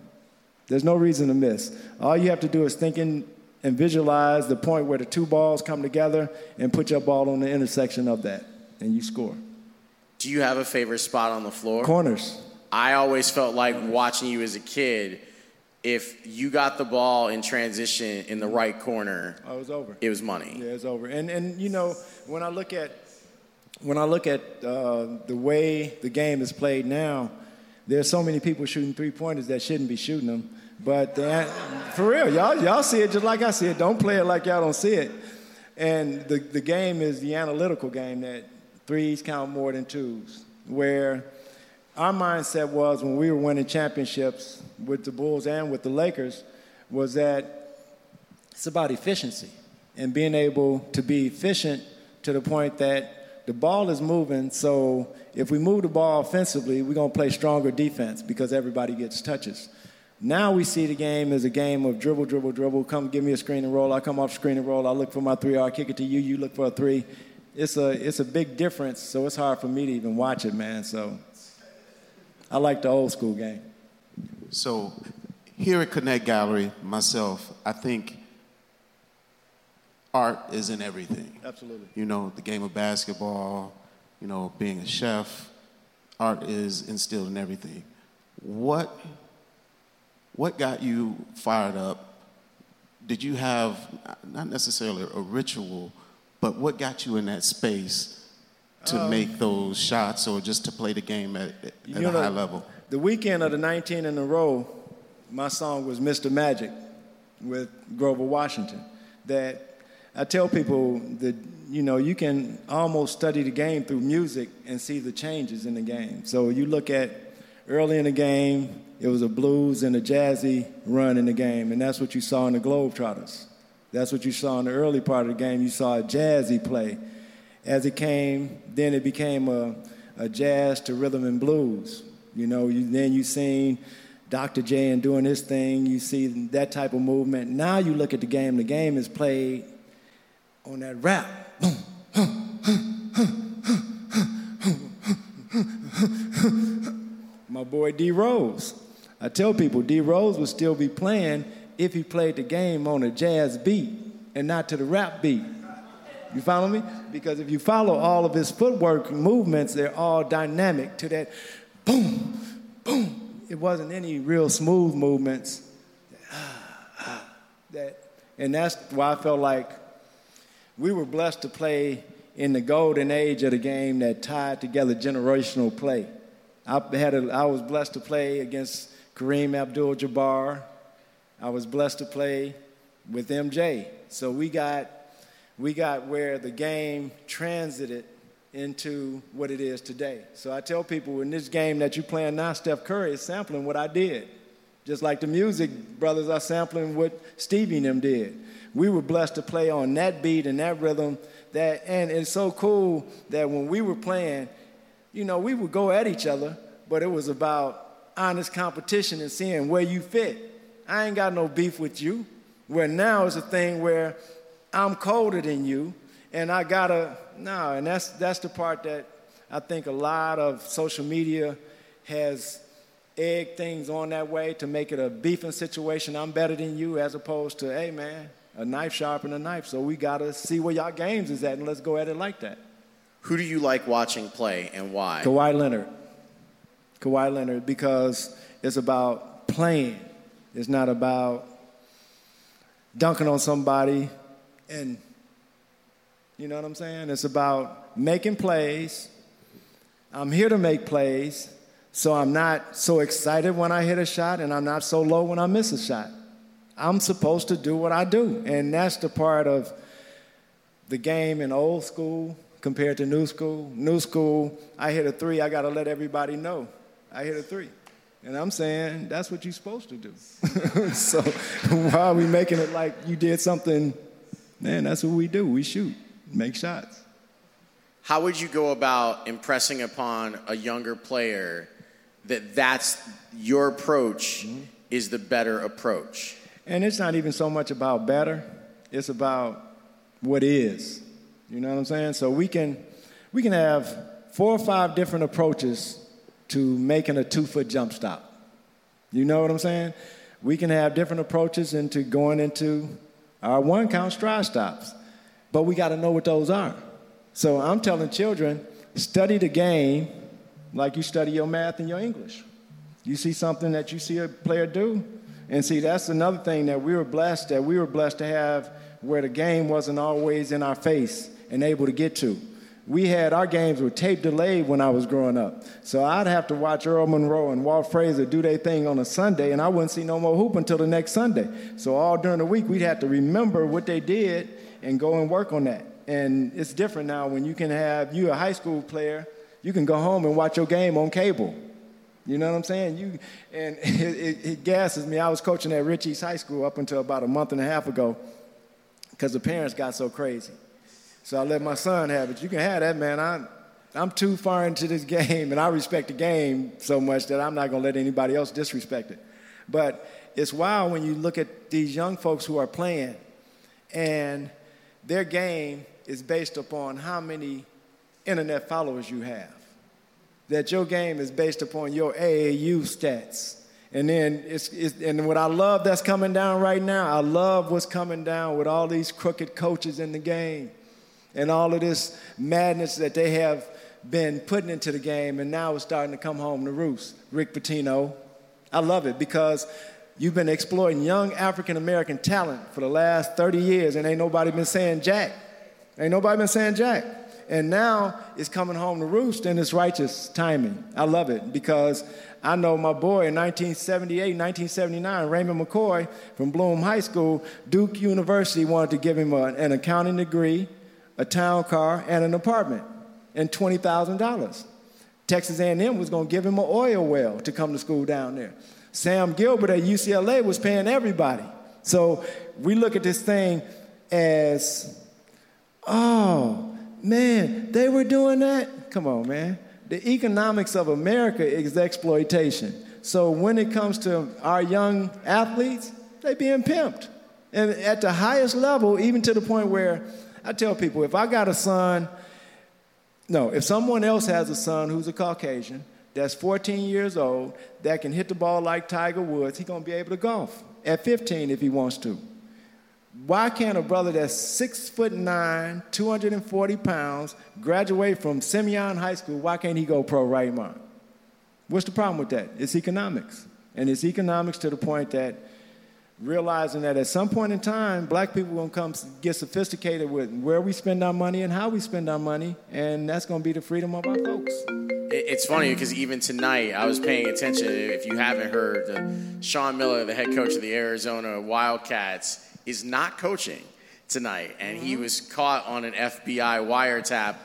There's no reason to miss. All you have to do is think in, and visualize the point where the two balls come together and put your ball on the intersection of that, and you score. Do you have a favorite spot on the floor? Corners. I always felt like watching you as a kid, if you got the ball in transition in the right corner, oh, it was over. It was money. Yeah, it's over. And and you know when I look at when I look at uh, the way the game is played now, there's so many people shooting three pointers that shouldn't be shooting them. But for real, y'all y'all see it just like I see it. Don't play it like y'all don't see it. And the the game is the analytical game that threes count more than twos, where our mindset was when we were winning championships with the Bulls and with the Lakers was that it's about efficiency and being able to be efficient to the point that the ball is moving. So if we move the ball offensively, we're going to play stronger defense because everybody gets touches. Now we see the game as a game of dribble, dribble, dribble. Come give me a screen and roll. I come off screen and roll. I look for my three. I kick it to you. You look for a three. It's a it's a big difference. So it's hard for me to even watch it, man. So I like the old school game. So here at Connect Gallery, myself, I think art is in everything. Absolutely. You know, the game of basketball, you know, being a chef, art is instilled in everything. What what got you fired up? Did you have not necessarily a ritual, but what got you in that space to um, make those shots or just to play the game at, at a know, high level? The weekend of the 19 in a row, my song was Mr. Magic with Grover Washington. That I tell people that, you know, you can almost study the game through music and see the changes in the game. So you look at early in the game, it was a blues and a jazzy run in the game, and that's what you saw in the Globetrotters. That's what you saw in the early part of the game. You saw a jazzy play as it came, then it became a, a jazz to rhythm and blues. You know, you, then you seen Dr. J and doing his thing. You see that type of movement. Now you look at the game. The game is played on that rap. My boy D Rose. I tell people D Rose would still be playing if he played the game on a jazz beat and not to the rap beat. You follow me? Because if you follow all of his footwork movements, they're all dynamic to that boom, boom. It wasn't any real smooth movements. That, and that's why I felt like we were blessed to play in the golden age of the game that tied together generational play. I, had a, I was blessed to play against Kareem Abdul Jabbar. I was blessed to play with MJ. So we got we got where the game transited into what it is today. So I tell people in this game that you're playing now, Steph Curry is sampling what I did. Just like the music brothers are sampling what Stevie and them did. We were blessed to play on that beat and that rhythm that and it's so cool that when we were playing, you know, we would go at each other, but it was about honest competition and seeing where you fit. I ain't got no beef with you. Where now is a thing where I'm colder than you, and I gotta no, and that's that's the part that I think a lot of social media has egged things on that way to make it a beefing situation. I'm better than you, as opposed to, hey man, a knife sharpen a knife. So we gotta see where y'all games is at, and let's go at it like that. Who do you like watching play and why? Kawhi Leonard. Kawhi Leonard, because it's about playing. It's not about dunking on somebody and you know what I'm saying? It's about making plays. I'm here to make plays, so I'm not so excited when I hit a shot and I'm not so low when I miss a shot. I'm supposed to do what I do, and that's the part of the game in old school compared to new school. New school, I hit a three, I got to let everybody know I hit a three. And I'm saying that's what you're supposed to do. [LAUGHS] so why are we making it like you did something? Man, that's what we do. We shoot make shots. How would you go about impressing upon a younger player that that's your approach mm-hmm. is the better approach? And it's not even so much about better, it's about what is. You know what I'm saying? So we can we can have four or five different approaches to making a two foot jump stop. You know what I'm saying? We can have different approaches into going into our one count stride stops. But we got to know what those are. So I'm telling children, study the game like you study your math and your English. You see something that you see a player do, and see that's another thing that we were blessed that we were blessed to have where the game wasn't always in our face and able to get to. We had our games were tape delayed when I was growing up. So I'd have to watch Earl Monroe and Walt Frazier do their thing on a Sunday, and I wouldn't see no more hoop until the next Sunday. So all during the week, we'd have to remember what they did and go and work on that. And it's different now when you can have, you a high school player, you can go home and watch your game on cable. You know what I'm saying? You and [LAUGHS] it, it, it gasses me. I was coaching at Rich East High School up until about a month and a half ago because the parents got so crazy. So I let my son have it. You can have that, man. I, I'm too far into this [LAUGHS] game, and I respect the game so much that I'm not to let anybody else disrespect it. But it's wild when you look at these young folks who are playing, and their game is based upon how many internet followers you have. That your game is based upon your AAU stats. And then it's, it's, and what I love that's coming down right now, I love what's coming down with all these crooked coaches in the game and all of this madness that they have been putting into the game, and now it's starting to come home to roost. Rick Pitino, I love it because You've been exploiting young African American talent for the last 30 years, and ain't nobody been saying jack. Ain't nobody been saying jack. And now it's coming home to roost, and it's righteous timing. I love it because I know my boy in 1978, 1979, Raymond McCoy from Bloom High School, Duke University wanted to give him a, an accounting degree, a town car, and an apartment, and $20,000. Texas A&M was going to give him an oil well to come to school down there. Sam Gilbert at UCLA was paying everybody. So we look at this thing as, oh, man, they were doing that? Come on, man. The economics of America is exploitation. So when it comes to our young athletes, they being pimped. And at the highest level, even to the point where I tell people, if I got a son, no, if someone else has a son who's a Caucasian, that's 14 years old that can hit the ball like Tiger Woods, he's to be able to golf at 15 if he wants to. Why can't a brother that's six foot nine, 240 pounds, graduate from Simeon High School, why can't he go pro right now? What's the problem with that? It's economics. And it's economics to the point that realizing that at some point in time, black people are going to come get sophisticated with where we spend our money and how we spend our money, and that's going to be the freedom of our folks. It's funny because even tonight I was paying attention. If you haven't heard, Sean Miller, the head coach of the Arizona Wildcats, is not coaching tonight, and he mm-hmm. was caught on an FBI wiretap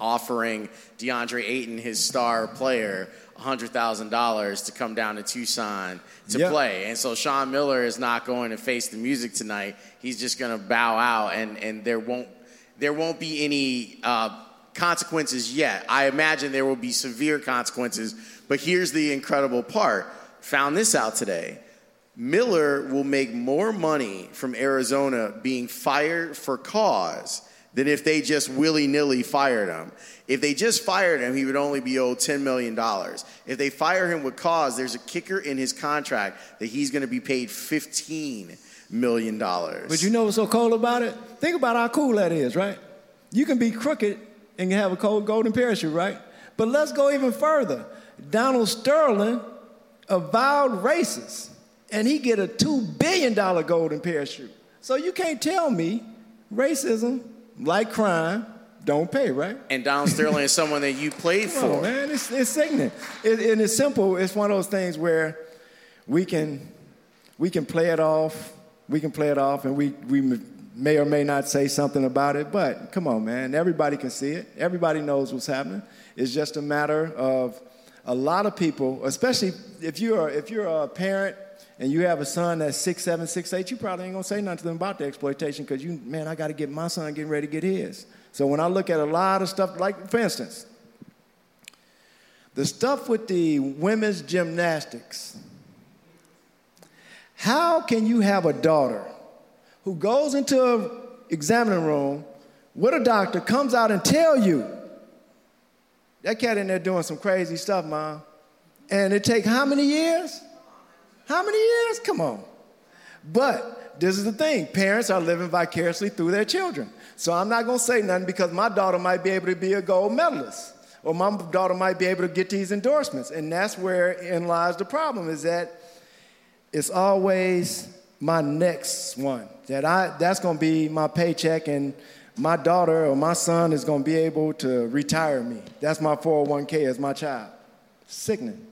offering DeAndre Ayton, his star player, $100,000 to come down to Tucson to Yep. play. And so Sean Miller is not going to face the music tonight. He's just going to bow out, and, and there won't there won't be any uh, consequences yet. I imagine there will be severe consequences. But here's the incredible part: found this out today. Miller will make more money from Arizona being fired for cause than if they just willy nilly fired him. If they just fired him, he would only be owed $10 million. If they fire him with cause, there's a kicker in his contract that he's going to be paid $15 million. But you know what's so cool about it? Think about how cool that is, right? You can be crooked and have a cold golden parachute, right? But let's go even further. Donald Sterling avowed racist, and he get a two billion dollar golden parachute. So you can't tell me racism, like crime, don't pay, right? And Donald Sterling is someone that you played Come on, man, it's, it's sickening. It, and it's simple. It's one of those things where we can we can play it off. We can play it off, and we we may or may not say something about it. But come on, man, everybody can see it. Everybody knows what's happening. It's just a matter of a lot of people, especially if you're if you're a parent and you have a son that's six seven, six eight, you probably ain't gonna say nothing to them about the exploitation because you, man, I got to get my son getting ready to get his. So when I look at a lot of stuff, like for instance, the stuff with the women's gymnastics. How can you have a daughter who goes into an examining room with a doctor, comes out and tell you that cat in there doing some crazy stuff, mom, and it take how many years? How many years? Come on. But this is the thing parents are living vicariously through their children. So I'm not going to say nothing because my daughter might be able to be a gold medalist or my daughter might be able to get these endorsements. And that's where in lies the problem is that it's always my next one that I that's going to be my paycheck and my daughter or my son is going to be able to retire me. That's my 401k as my child. Sickening.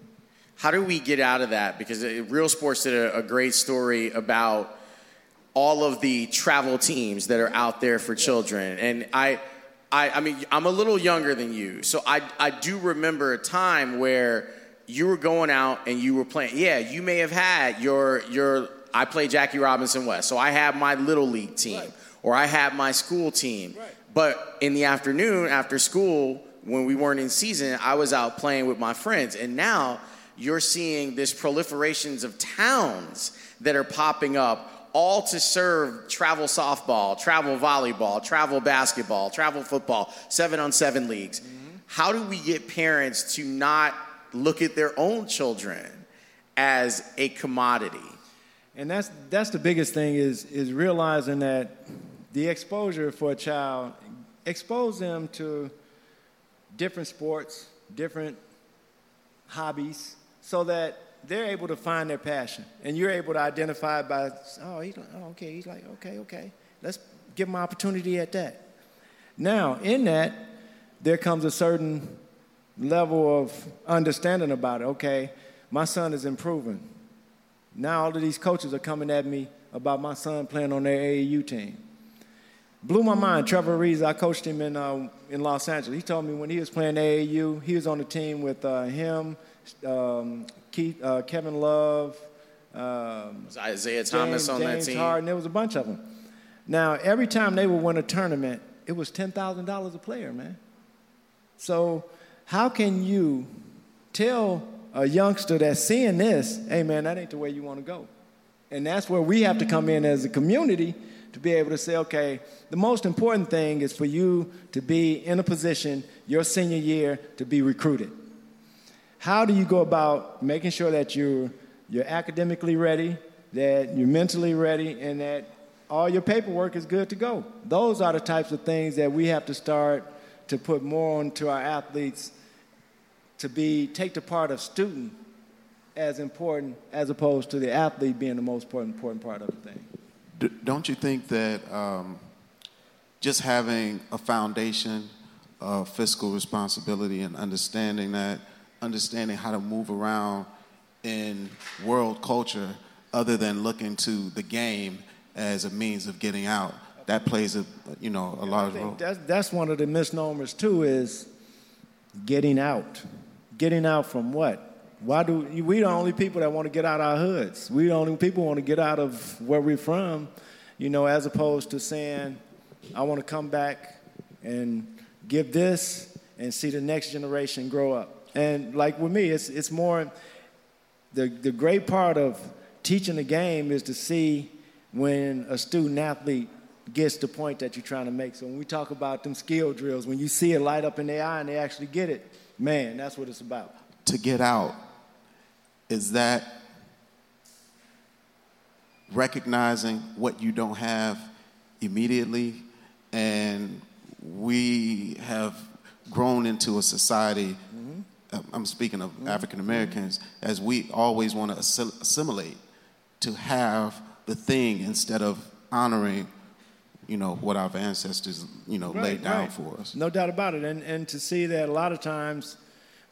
How do we get out of that? Because Real Sports did a, a great story about all of the travel teams that are out there for children. And I, I, I mean, I'm a little younger than you, so I, I do remember a time where you were going out and you were playing. Yeah, you may have had your your. I played Jackie Robinson West, so I had my little league team, or I had my school team. But in the afternoon after school, when we weren't in season, I was out playing with my friends. And now you're seeing this proliferations of towns that are popping up all to serve travel softball, travel volleyball, travel basketball, travel football, seven on seven leagues. Mm-hmm. How do we get parents to not look at their own children as a commodity? And that's that's the biggest thing is is realizing that the exposure for a child expose them to different sports, different hobbies, so that they're able to find their passion, and you're able to identify by oh he's like oh okay he's like okay okay let's give him opportunity at that. Now in that there comes a certain level of understanding about it. Okay, my son is improving. Now all of these coaches are coming at me about my son playing on their AAU team. Blew my mind. Trevor Reeves, I coached him in, uh, in Los Angeles. He told me when he was playing AAU, he was on the team with uh, him, um, Keith, uh, Kevin Love, um, Isaiah Thomas James, on James that team? Harden. There was a bunch of them. Now, every time they would win a tournament, it was $10,000 a player, man. So, how can you tell a youngster that's seeing this, hey, man, that ain't the way you want to go? And that's where we have to come in as a community to be able to say, okay, the most important thing is for you to be in a position your senior year to be recruited. How do you go about making sure that you're, you're academically ready, that you're mentally ready, and that all your paperwork is good to go? Those are the types of things that we have to start to put more onto our athletes to be take the part of student as important as opposed to the athlete being the most important, important part of the thing. D- don't you think that um, just having a foundation of fiscal responsibility and understanding that, understanding how to move around in world culture other than looking to the game as a means of getting out, that plays a you know a large role. That's, that's one of the misnomers too is getting out. Getting out from what? Why do we the only people that want to get out our hoods? We the only people want to get out of where we're from, you know, as opposed to saying, I want to come back and give this and see the next generation grow up. And like with me, it's it's more the the great part of teaching the game is to see when a student athlete gets the point that you're trying to make. So when we talk about them skill drills, when you see it light up in their eye and they actually get it, man, that's what it's about. To get out, is that recognizing what you don't have immediately and we have grown into a society. I'm speaking of mm-hmm. african americans as we always want to assimilate to have the thing instead of honoring you know what our ancestors you know right, laid down right. for us no doubt about it and and to see that a lot of times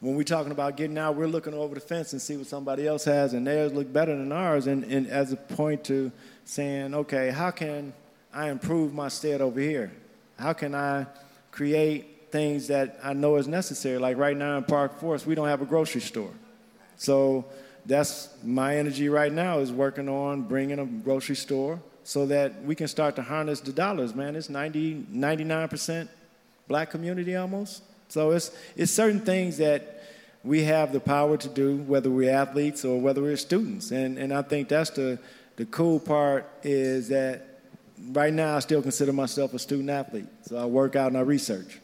when we're talking about getting out, we're looking over the fence and see what somebody else has, and theirs look better than ours. And, and as a point to saying, okay, how can I improve my state over here? How can I create things that I know is necessary? Like right now in Park Forest, we don't have a grocery store. So that's my energy right now is working on bringing a grocery store so that we can start to harness the dollars, man. It's 90, 99% black community almost. So it's, it's certain things that we have the power to do, whether we're athletes or whether we're students. And, and I think that's the, the cool part is that right now I still consider myself a student athlete. So I work out and I research.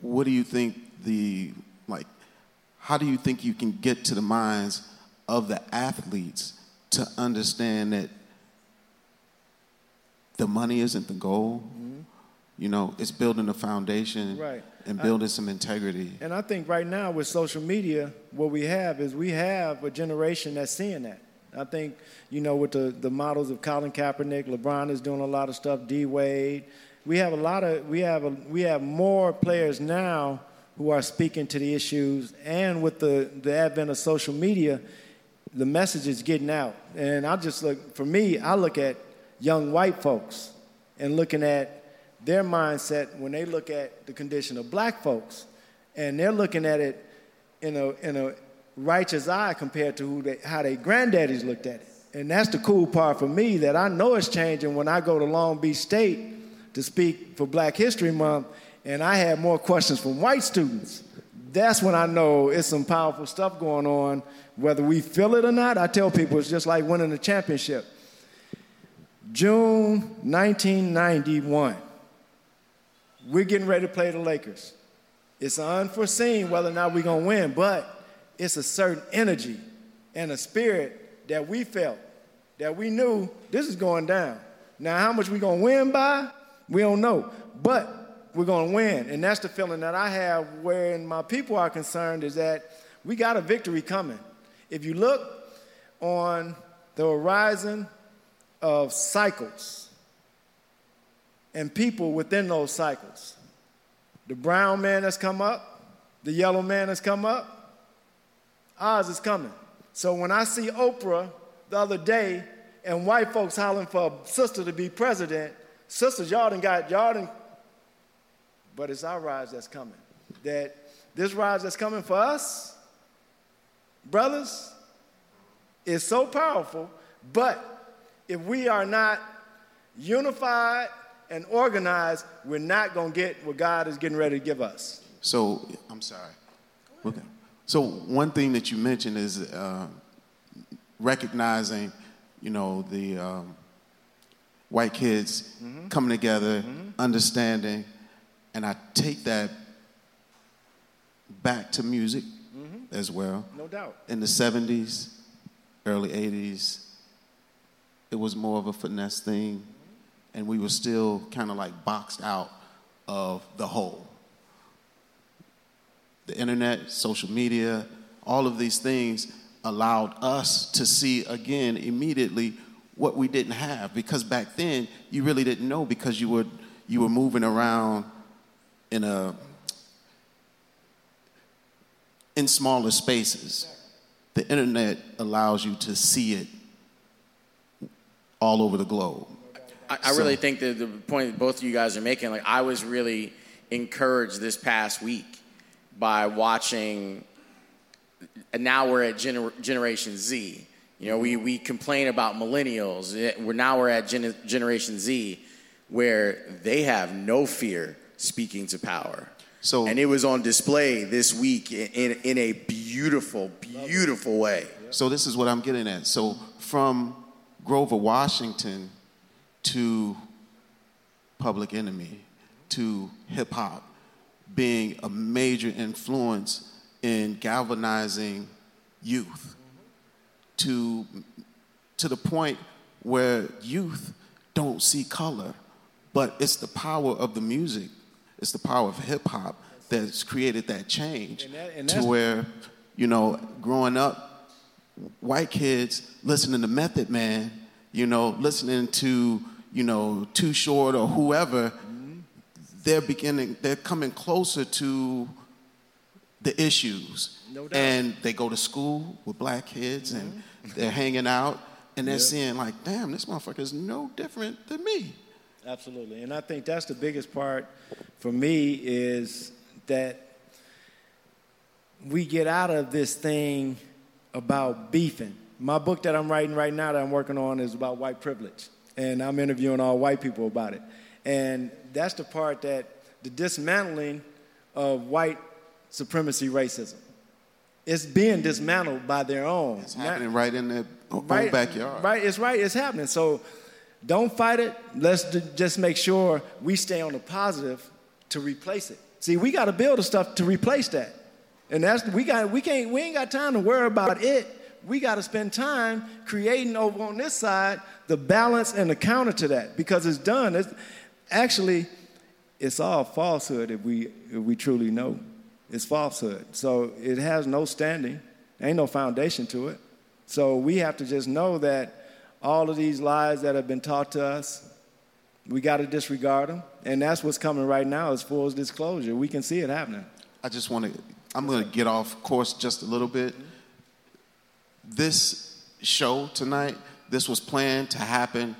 What do you think the, like, how do you think you can get to the minds of the athletes to understand that the money isn't the goal? Mm-hmm. You know, it's building a foundation. Right and building I, some integrity. And I think right now with social media, what we have is we have a generation that's seeing that. I think, you know, with the, the models of Colin Kaepernick, LeBron is doing a lot of stuff, D Wade. We have a lot of we have a, we have more players now who are speaking to the issues and with the, the advent of social media, the message is getting out. And I just look for me, I look at young white folks and looking at their mindset when they look at the condition of black folks, and they're looking at it in a, in a righteous eye compared to who they, how their granddaddies looked at it. And that's the cool part for me that I know it's changing when I go to Long Beach State to speak for Black History Month, and I have more questions from white students. That's when I know it's some powerful stuff going on, whether we feel it or not. I tell people it's just like winning a championship. June 1991. We're getting ready to play the Lakers. It's unforeseen whether or not we're going to win, but it's a certain energy and a spirit that we felt, that we knew this is going down. Now, how much we're going to win by, we don't know, but we're going to win. And that's the feeling that I have where my people are concerned is that we got a victory coming. If you look on the horizon of cycles, and people within those cycles. The brown man has come up, the yellow man has come up, ours is coming. So when I see Oprah the other day and white folks hollering for a sister to be president, sisters, y'all done got, y'all done, but it's our rise that's coming. That this rise that's coming for us, brothers, is so powerful, but if we are not unified and organized, we're not going to get what God is getting ready to give us. So, I'm sorry. Okay. So, one thing that you mentioned is uh, recognizing, you know, the um, white kids mm-hmm. coming together, mm-hmm. understanding, and I take that back to music mm-hmm. as well. No doubt. In the 70s, early 80s, it was more of a finesse thing and we were still kind of like boxed out of the whole. The internet, social media, all of these things allowed us to see again immediately what we didn't have because back then you really didn't know because you were you were moving around in a in smaller spaces. The internet allows you to see it all over the globe. I, I really think that the point that both of you guys are making, like I was really encouraged this past week by watching. And now we're at gener- Generation Z. You know, we, we complain about millennials. Eh, we're now we're at Gen- Generation Z, where they have no fear speaking to power. So, and it was on display this week in, in, in a beautiful, beautiful way. So this is what I'm getting at. So from Grover Washington to Public Enemy to hip hop being a major influence in galvanizing youth to to the point where youth don't see color, but it's the power of the music, it's the power of hip hop that's created that change And that- and to where, you know, growing up, white kids listening to Method Man, you know, listening to, you know, Too Short or whoever, mm-hmm. they're beginning, they're coming closer to the issues. No doubt. and they go to school with black kids and mm-hmm. they're hanging out and they're Yep. seeing like, damn, this motherfucker is no different than me. Absolutely. And I think that's the biggest part for me is that we get out of this thing about beefing. My book that I'm writing right now that I'm working on is about white privilege. And I'm interviewing all white people about it. And that's the part that the dismantling of white supremacy racism. It's being dismantled by their own. It's happening right in their own Right- backyard. Right, it's right, it's happening. So don't fight it. Let's d- just make sure we stay on the positive to replace it. See, we got to build the stuff to replace that. And that's we got we can't we ain't got time to worry about it. We got to spend time creating over on this side the balance and the counter to that because it's done. It's actually it's all falsehood if we if we truly know. It's falsehood. So it has no standing. Ain't no foundation to it. So we have to just know that all of these lies that have been taught to us, we got to disregard them. And that's what's coming right now as full disclosure. We can see it happening. I just want to, I'm going to get off course just a little bit. This show tonight, this was planned to happen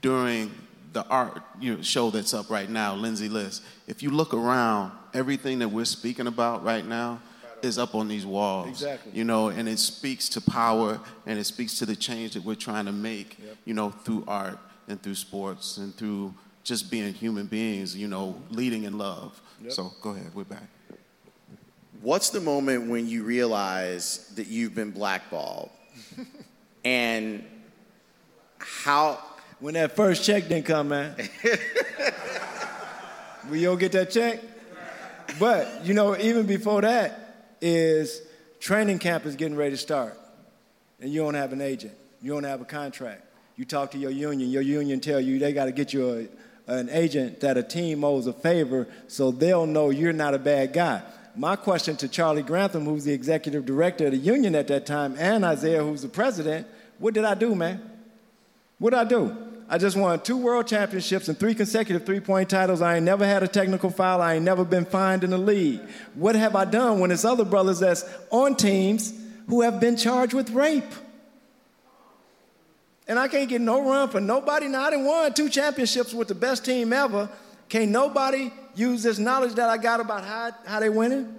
during the art you know, show that's up right now, Lindsay List. If you look around, everything that we're speaking about right now is up on these walls. Exactly. You know, and it speaks to power and it speaks to the change that we're trying to make, you know, through art and through sports and through just being human beings, you know, leading in love. Yep. So go ahead, we're back. What's the moment when you realize that you've been blackballed? [LAUGHS] and how. When that first check didn't come, man. Will you all get that check? But, you know, even before that is training camp is getting ready to start. And you don't have an agent. You don't have a contract. You talk to your union. Your union tell you they got to get you a, an agent that a team owes a favor so they'll know you're not a bad guy. My question to Charlie Grantham, who's the executive director of the union at that time, and Isaiah, who's the president, what did I do, man? What did I do? I just won two world championships and three consecutive three point titles. I ain't never had a technical foul. I ain't never been fined in the league. What have I done when it's other brothers that's on teams who have been charged with rape? And I can't get no run for nobody. Now, I done won two championships with the best team ever. Can't nobody use this knowledge that I got about how, how they winning?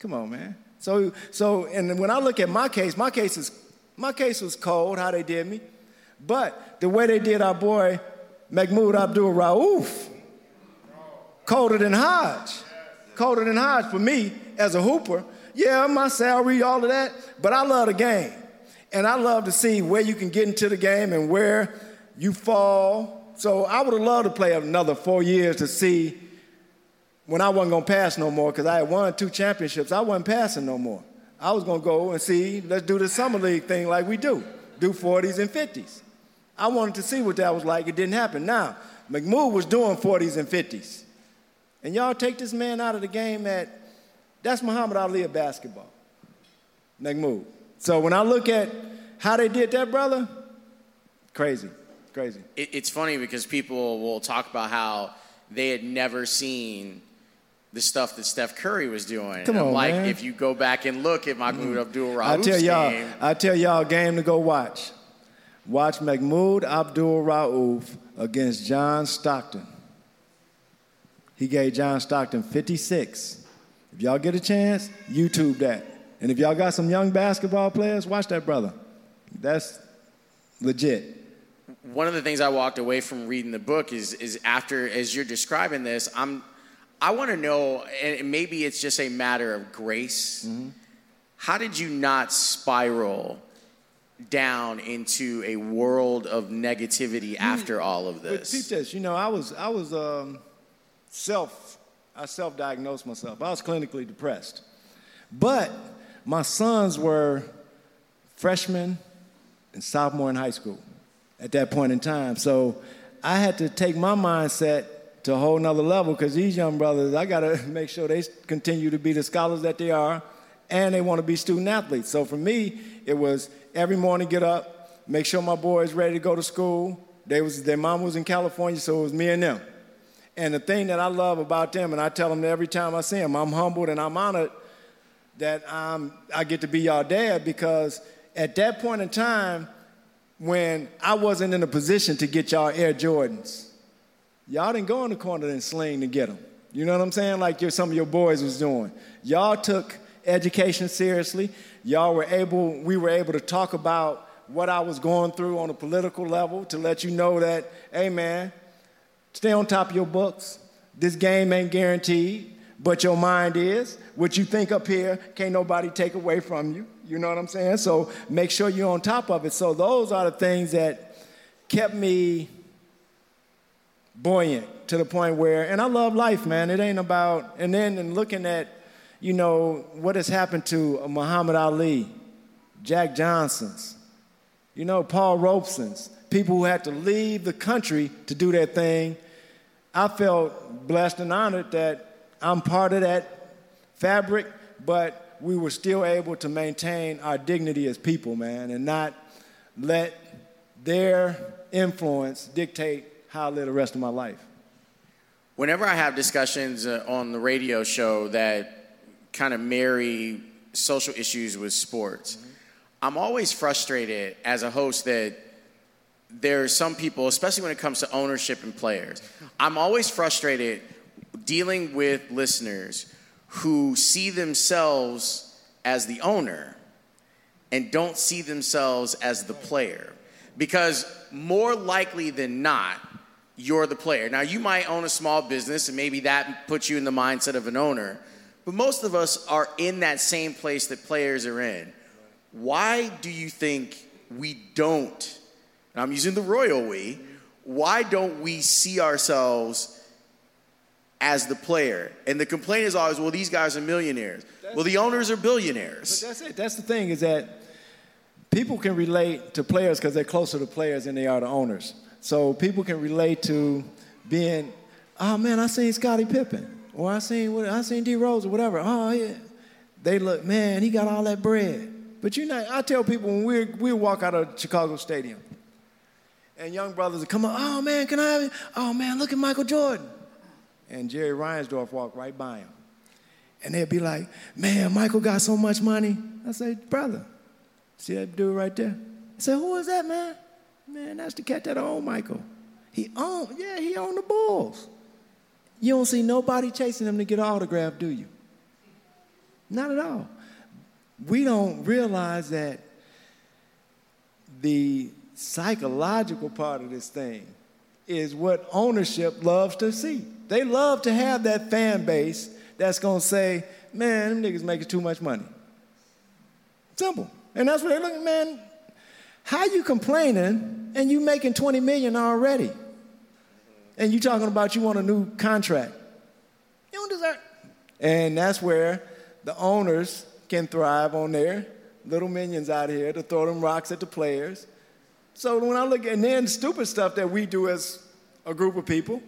Come on, man. So, so, and when I look at my case, my case is, my case was cold, how they did me. But the way they did our boy Mahmoud Abdul Rauf, colder than Hodge. Colder than Hodge for me as a hooper. Yeah, my salary, all of that, but I love the game. And I love to see where you can get into the game and where you fall. So I would have loved to play another four years to see when I wasn't gonna pass no more because I had won two championships. I wasn't passing no more. I was gonna go and see, let's do the summer league thing like we do, do 40s and 50s. I wanted to see what that was like. It didn't happen. Now, Mahmoud was doing 40s and 50s. And y'all take this man out of the game at, that's Muhammad Ali of basketball. Mahmoud. So when I look at how they did that, brother, crazy, crazy. It, it's funny because people will talk about how they had never seen the stuff that Steph Curry was doing. Come on, like, man. if you go back and look at Mahmoud mm. Abdul Rauf's tell y'all, game, I tell y'all, game to go watch. Watch Mahmoud Abdul Rauf against John Stockton. He gave John Stockton 56. If y'all get a chance, YouTube that. And if y'all got some young basketball players, watch that brother. That's legit. One of the things I walked away from reading the book is is after as you're describing this, I'm I want to know, and maybe it's just a matter of grace. Mm-hmm. How did you not spiral down into a world of negativity after all of this? peep this, you know, I was I was um, self I self-diagnosed myself. I was clinically depressed, but my sons were freshmen and sophomore in high school at that point in time. So I had to take my mindset to a whole nother level because these young brothers, I got to [LAUGHS] make sure they continue to be the scholars that they are and they want to be student athletes. So for me, it was every morning get up, make sure my boys ready to go to school. They was, their mom was in California, so it was me and them. And the thing that I love about them, and I tell them every time I see them, I'm humbled and I'm honored that I'm, I get to be y'all dad because at that point in time, when I wasn't in a position to get y'all Air Jordans, y'all didn't go in the corner and sling to get them. You know what I'm saying? Like your, some of your boys was doing. Y'all took education seriously. Y'all were able, we were able to talk about what I was going through on a political level to let you know that, hey man, stay on top of your books. This game ain't guaranteed, but your mind is. What you think up here, can't nobody take away from you. You know what I'm saying? So make sure you're on top of it. So those are the things that kept me buoyant to the point where, and I love life, man. It ain't about, and then and looking at, you know, what has happened to Muhammad Ali, Jack Johnson's, you know, Paul Robeson's, people who had to leave the country to do their thing. I felt blessed and honored that I'm part of that fabric, but we were still able to maintain our dignity as people, man, and not let their influence dictate how I live the rest of my life. Whenever I have discussions uh, on the radio show that kind of marry social issues with sports, mm-hmm. I'm always frustrated as a host that there are some people, especially when it comes to ownership and players, [LAUGHS] I'm always frustrated dealing with listeners who see themselves as the owner and don't see themselves as the player. Because more likely than not, you're the player. Now, you might own a small business, and maybe that puts you in the mindset of an owner, but most of us are in that same place that players are in. Why do you think we don't, and I'm using the royal we, why don't we see ourselves as the player? And the complaint is always, well, these guys are millionaires. well, the owners are billionaires. But that's it. That's the thing is that people can relate to players because they're closer to players than they are to owners. So people can relate to being, oh man, I seen Scottie Pippen, or I seen what I seen D Rose or whatever. Oh yeah, they look, man, he got all that bread. But you know, I tell people when we we walk out of Chicago Stadium, and young brothers come up, oh man, can I have it? Oh man, look at Michael Jordan, and Jerry Reinsdorf walked right by him, and they'll be like, man, Michael got so much money. I say, brother, see that dude right there? I say, who is that man? Man, that's the cat that owned Michael. He owned, yeah, he owned the Bulls. You don't see nobody chasing them to get an autograph, do you? Not at all. We don't realize that the psychological part of this thing is what ownership loves to see. They love to have that fan base that's gonna say, man, them niggas making too much money. Simple. And that's what they look, at. man, how you complaining and you making 20 million already? And you talking about you want a new contract. You don't deserve. And that's where the owners can thrive on their little minions out here to throw them rocks at the players. So when I look at and then stupid stuff that we do as a group of people,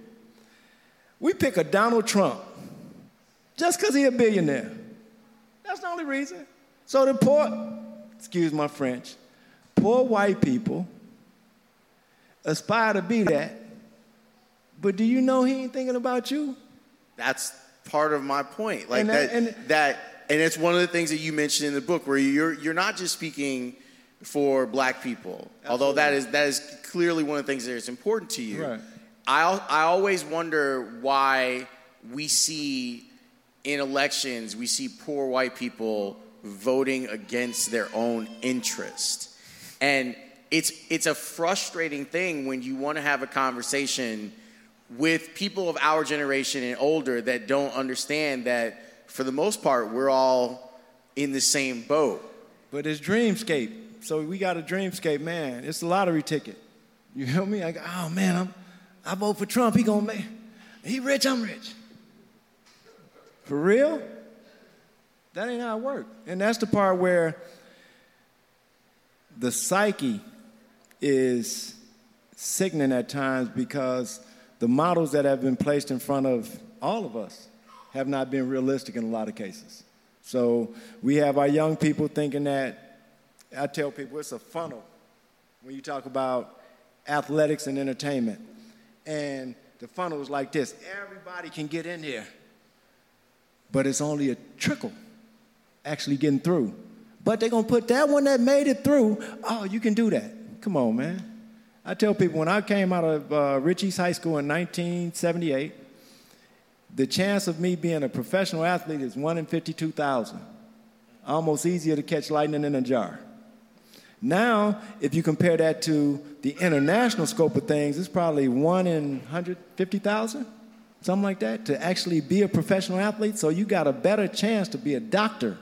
we pick a Donald Trump just because he's a billionaire. That's the only reason. So the poor, excuse my French, poor white people aspire to be that. But do you know he ain't thinking about you? That's part of my point. Like And that, that- and- that, and it's one of the things that you mentioned in the book where you're you're not just speaking for black people. Although that is that is clearly one of the things that is important to you. Right. I I always wonder why we see in elections we see poor white people voting against their own interest. And it's it's a frustrating thing when you want to have a conversation with people of our generation and older that don't understand that for the most part we're all in the same boat. But it's dreamscape. So we got a dreamscape, man. It's a lottery ticket. You hear me? I go, oh man, I'm, I vote for Trump. He gonna make, he rich, I'm rich. For real? That ain't how it works. And that's the part where the psyche is sickening at times because the models that have been placed in front of all of us have not been realistic in a lot of cases. So we have our young people thinking that, I tell people it's a funnel when you talk about athletics and entertainment. And the funnel is like this everybody can get in here, but it's only a trickle actually getting through. But they're gonna put that one that made it through, oh, you can do that. Come on, man. I tell people when I came out of uh, Rich East High School in 1978, the chance of me being a professional athlete is 1 in 52,000. Almost easier to catch lightning in a jar. Now, if you compare that to the international scope of things, it's probably 1 in 150,000, something like that, to actually be a professional athlete. So you got a better chance to be a doctor,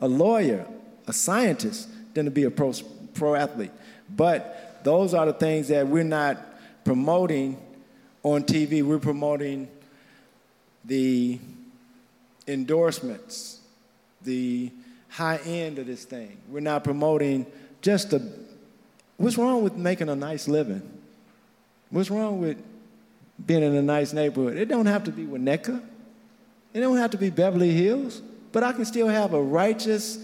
a lawyer, a scientist than to be a pro, pro athlete. But those are the things that we're not promoting on TV. We're promoting the endorsements, the high end of this thing. We're not promoting just the. What's wrong with making a nice living? What's wrong with being in a nice neighborhood? It don't have to be Winnetka. It don't have to be Beverly Hills. But I can still have a righteous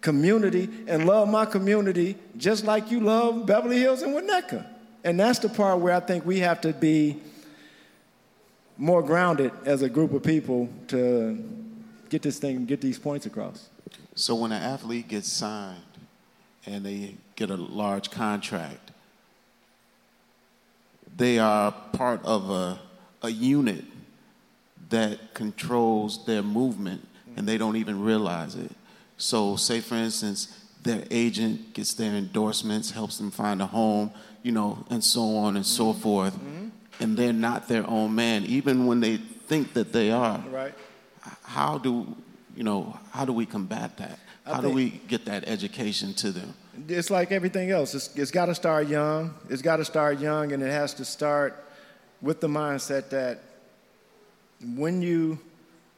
community and love my community just like you love Beverly Hills and Winnetka. And that's the part where I think we have to be more grounded as a group of people to get this thing, get these points across. So when an athlete gets signed and they get a large contract, they are part of a, a unit that controls their movement and they don't even realize it. So, say for instance, their agent gets their endorsements, helps them find a home, you know, and so on and so mm-hmm. forth, mm-hmm. and they're not their own man, even when they think that they are. Right. How do you know? How do we combat that? I How do we get that education to them? It's like everything else. It's, it's got to start young. It's got to start young, and it has to start with the mindset that when you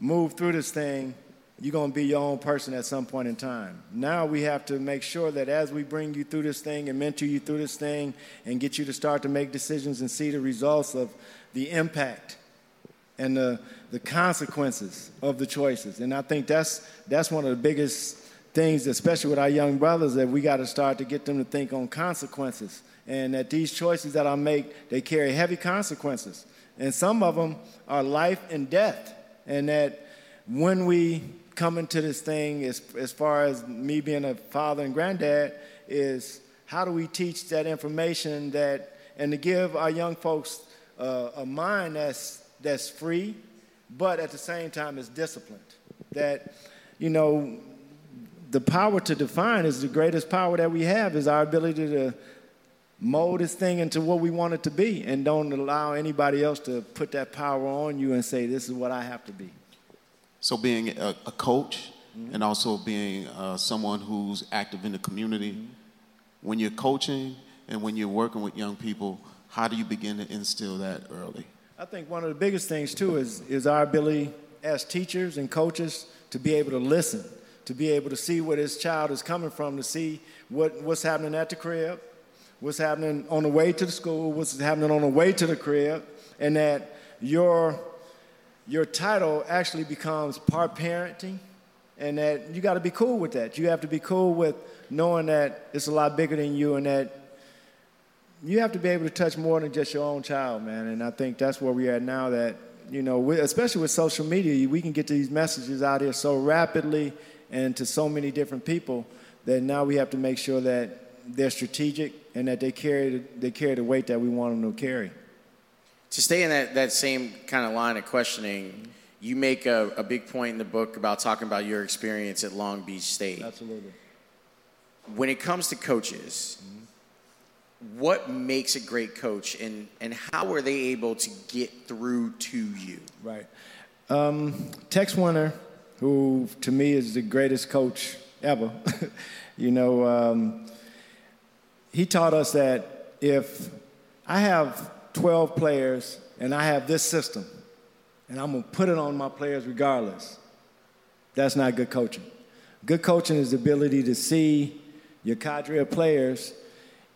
move through this thing, you're going to be your own person at some point in time. Now we have to make sure that as we bring you through this thing and mentor you through this thing and get you to start to make decisions and see the results of the impact and the, the consequences of the choices. And I think that's, that's one of the biggest things, especially with our young brothers, that we got to start to get them to think on consequences. And that these choices that I make, they carry heavy consequences. And some of them are life and death. And that when we come to this thing, as, as far as me being a father and granddad, is how do we teach that information that, and to give our young folks uh, a mind that's, that's free, but at the same time is disciplined. That, you know, the power to define is the greatest power that we have is our ability to mold this thing into what we want it to be and don't allow anybody else to put that power on you and say this is what i have to be So, being a, a coach and also being uh, someone who's active in the community, when you're coaching and when you're working with young people, how do you begin to instill that early? i think one of the biggest things too is, is our ability as teachers and coaches to be able to listen to be able to see where this child is coming from to see what, what's happening at the crib what's happening on the way to the school what's happening on the way to the crib and that your your title actually becomes part parenting and that you got to be cool with that you have to be cool with knowing that it's a lot bigger than you and that you have to be able to touch more than just your own child man and i think that's where we're at now that you know we, especially with social media we can get these messages out here so rapidly and to so many different people that now we have to make sure that they're strategic and that they carry they carry the weight that we want them to carry. To stay in that, that same kind of line of questioning, you make a, a big point in the book about talking about your experience at Long Beach State. Absolutely. When it comes to coaches, what makes a great coach and, and how are they able to get through to you? Right. Um, Tex Winter, who to me is the greatest coach ever, [LAUGHS] you know, um, he taught us that if I have 12 players and I have this system and I'm going to put it on my players regardless, that's not good coaching. Good coaching is the ability to see your cadre of players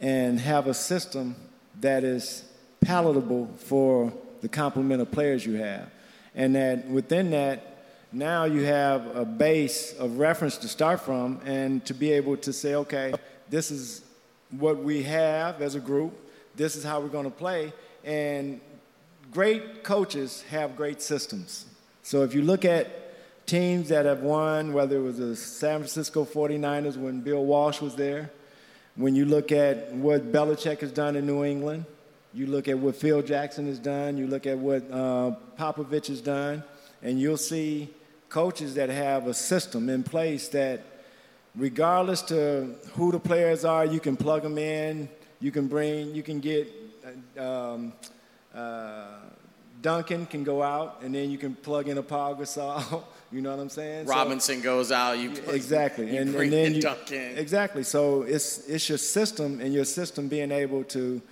and have a system that is palatable for the complement of players you have. And that within that, now you have a base of reference to start from and to be able to say, okay, this is what we have as a group, this is how we're going to play. And great coaches have great systems. So if you look at teams that have won, whether it was the San Francisco 49ers when Bill Walsh was there, when you look at what Belichick has done in New England, you look at what Phil Jackson has done, you look at what uh, Popovich has done, and you'll see coaches that have a system in place that, regardless to who the players are, you can plug them in, you can bring, you can get. Um, uh, Duncan can go out, and then you can plug in a Paul Gasol. [LAUGHS] You know what I'm saying? Robinson so, goes out. You exactly, you and, and then in you, Duncan. Exactly. So it's it's your system, and your system being able to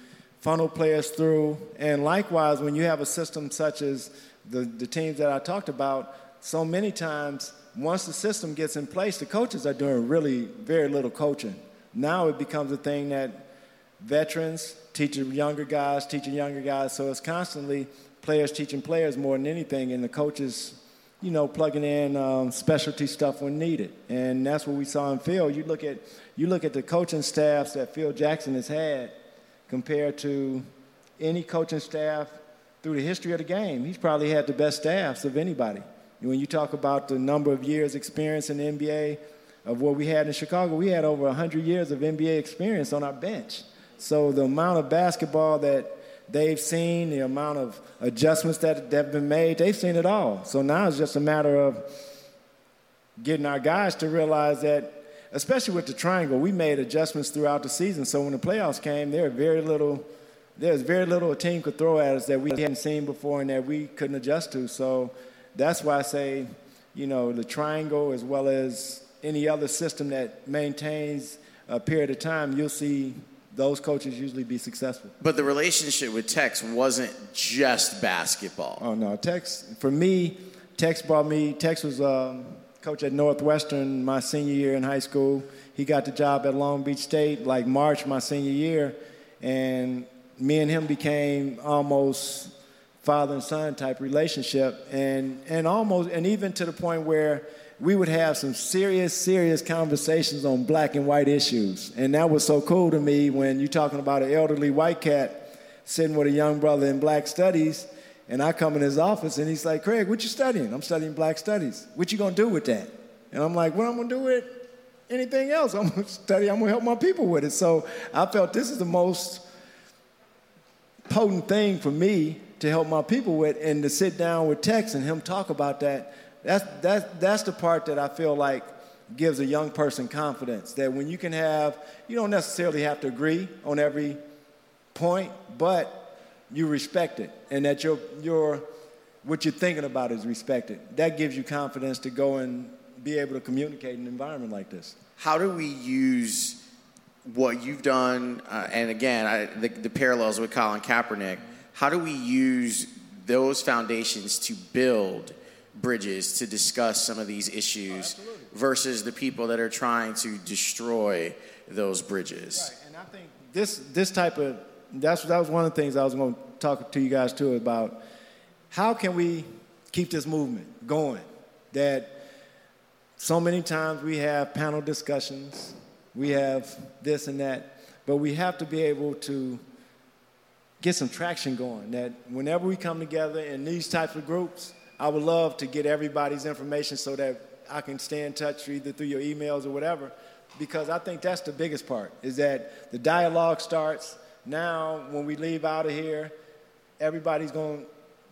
funnel players through, and likewise, when you have a system such as the the teams that I talked about, so many times once the system gets in place, the coaches are doing really very little coaching. Now it becomes a thing that veterans teach younger guys, teaching younger guys. So it's constantly players teaching players more than anything, and the coaches, you know, plugging in um, specialty stuff when needed. And that's what we saw in Phil. You look at you look at the coaching staffs that Phil Jackson has had compared to any coaching staff through the history of the game. He's probably had the best staffs of anybody. When you talk about the number of years experience in the NBA of what we had in Chicago, we had over 100 years of NBA experience on our bench. So the amount of basketball that they've seen, the amount of adjustments that have been made, they've seen it all. So now it's just a matter of getting our guys to realize that, especially with the triangle, we made adjustments throughout the season. So when the playoffs came, there very little, there's very little a team could throw at us that we hadn't seen before and that we couldn't adjust to. So that's why I say, you know, the triangle as well as any other system that maintains a period of time, you'll see those coaches usually be successful. But the relationship with Tex wasn't just basketball. Oh no, Tex for me, Tex brought me. Tex was um, coach at Northwestern my senior year in high school. He got the job at Long Beach State like March my senior year, and me and him became almost father and son type relationship, and and almost and even to the point where we would have some serious, serious conversations on black and white issues. And that was so cool to me when you're talking about an elderly white cat sitting with a young brother in black studies, and I come in his office and he's like, Craig, what you studying? I'm studying black studies. What you gonna do with that? And I'm like, what I'm gonna do with anything else? I'm gonna study, I'm gonna help my people with it. So I felt this is the most potent thing for me to help my people with and to sit down with Tex and him talk about that that's, that's, that's the part that I feel like gives a young person confidence that when you can have, you don't necessarily have to agree on every point, but you respect it and that your, your, what you're thinking about is respected. That gives you confidence to go and be able to communicate in an environment like this. How do we use what you've done, uh, and again, I, the, the parallels with Colin Kaepernick, how do we use those foundations to build bridges to discuss some of these issues oh, versus the people that are trying to destroy those bridges. Right. And I think this this type of that's that was one of the things I was going to talk to you guys too about how can we keep this movement going that so many times we have panel discussions, we have this and that, but we have to be able to get some traction going that whenever we come together in these types of groups I would love to get everybody's information so that I can stay in touch either through your emails or whatever. because I think that's the biggest part is that the dialogue starts now when we leave out of here everybody's going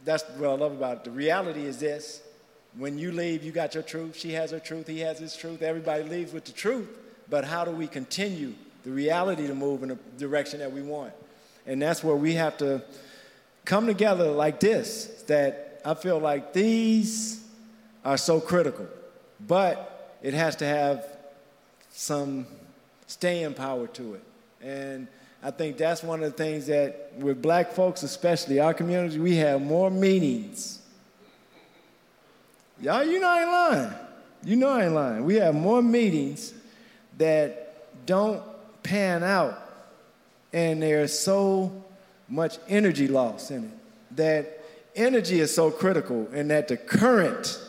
that's what I love about it the reality is this when you leave you got your truth she has her truth he has his truth everybody leaves with the truth but how do we continue the reality to move in the direction that we want and that's where we have to come together like this I feel like these are so critical but it has to have some staying power to it. And I think that's one of the things that, with black folks, especially our community, we have more meetings. Y'all, you know I ain't lying. You know I ain't lying. We have more meetings that don't pan out, and there's so much energy loss in it. That energy is so critical, and that the current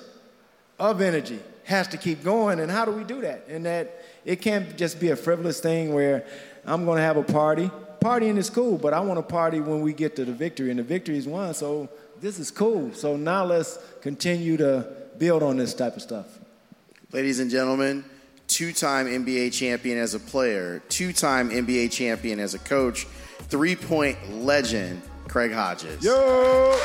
of energy has to keep going. And how do we do that? And that it can't just be a frivolous thing where I'm going to have a party. Partying is cool, but I want to party when we get to the victory, and the victory is won. So this is cool. So now let's continue to build on this type of stuff. Ladies and gentlemen, two time NBA champion as a player, two time NBA champion as a coach, three point legend, Craig Hodges. Yo!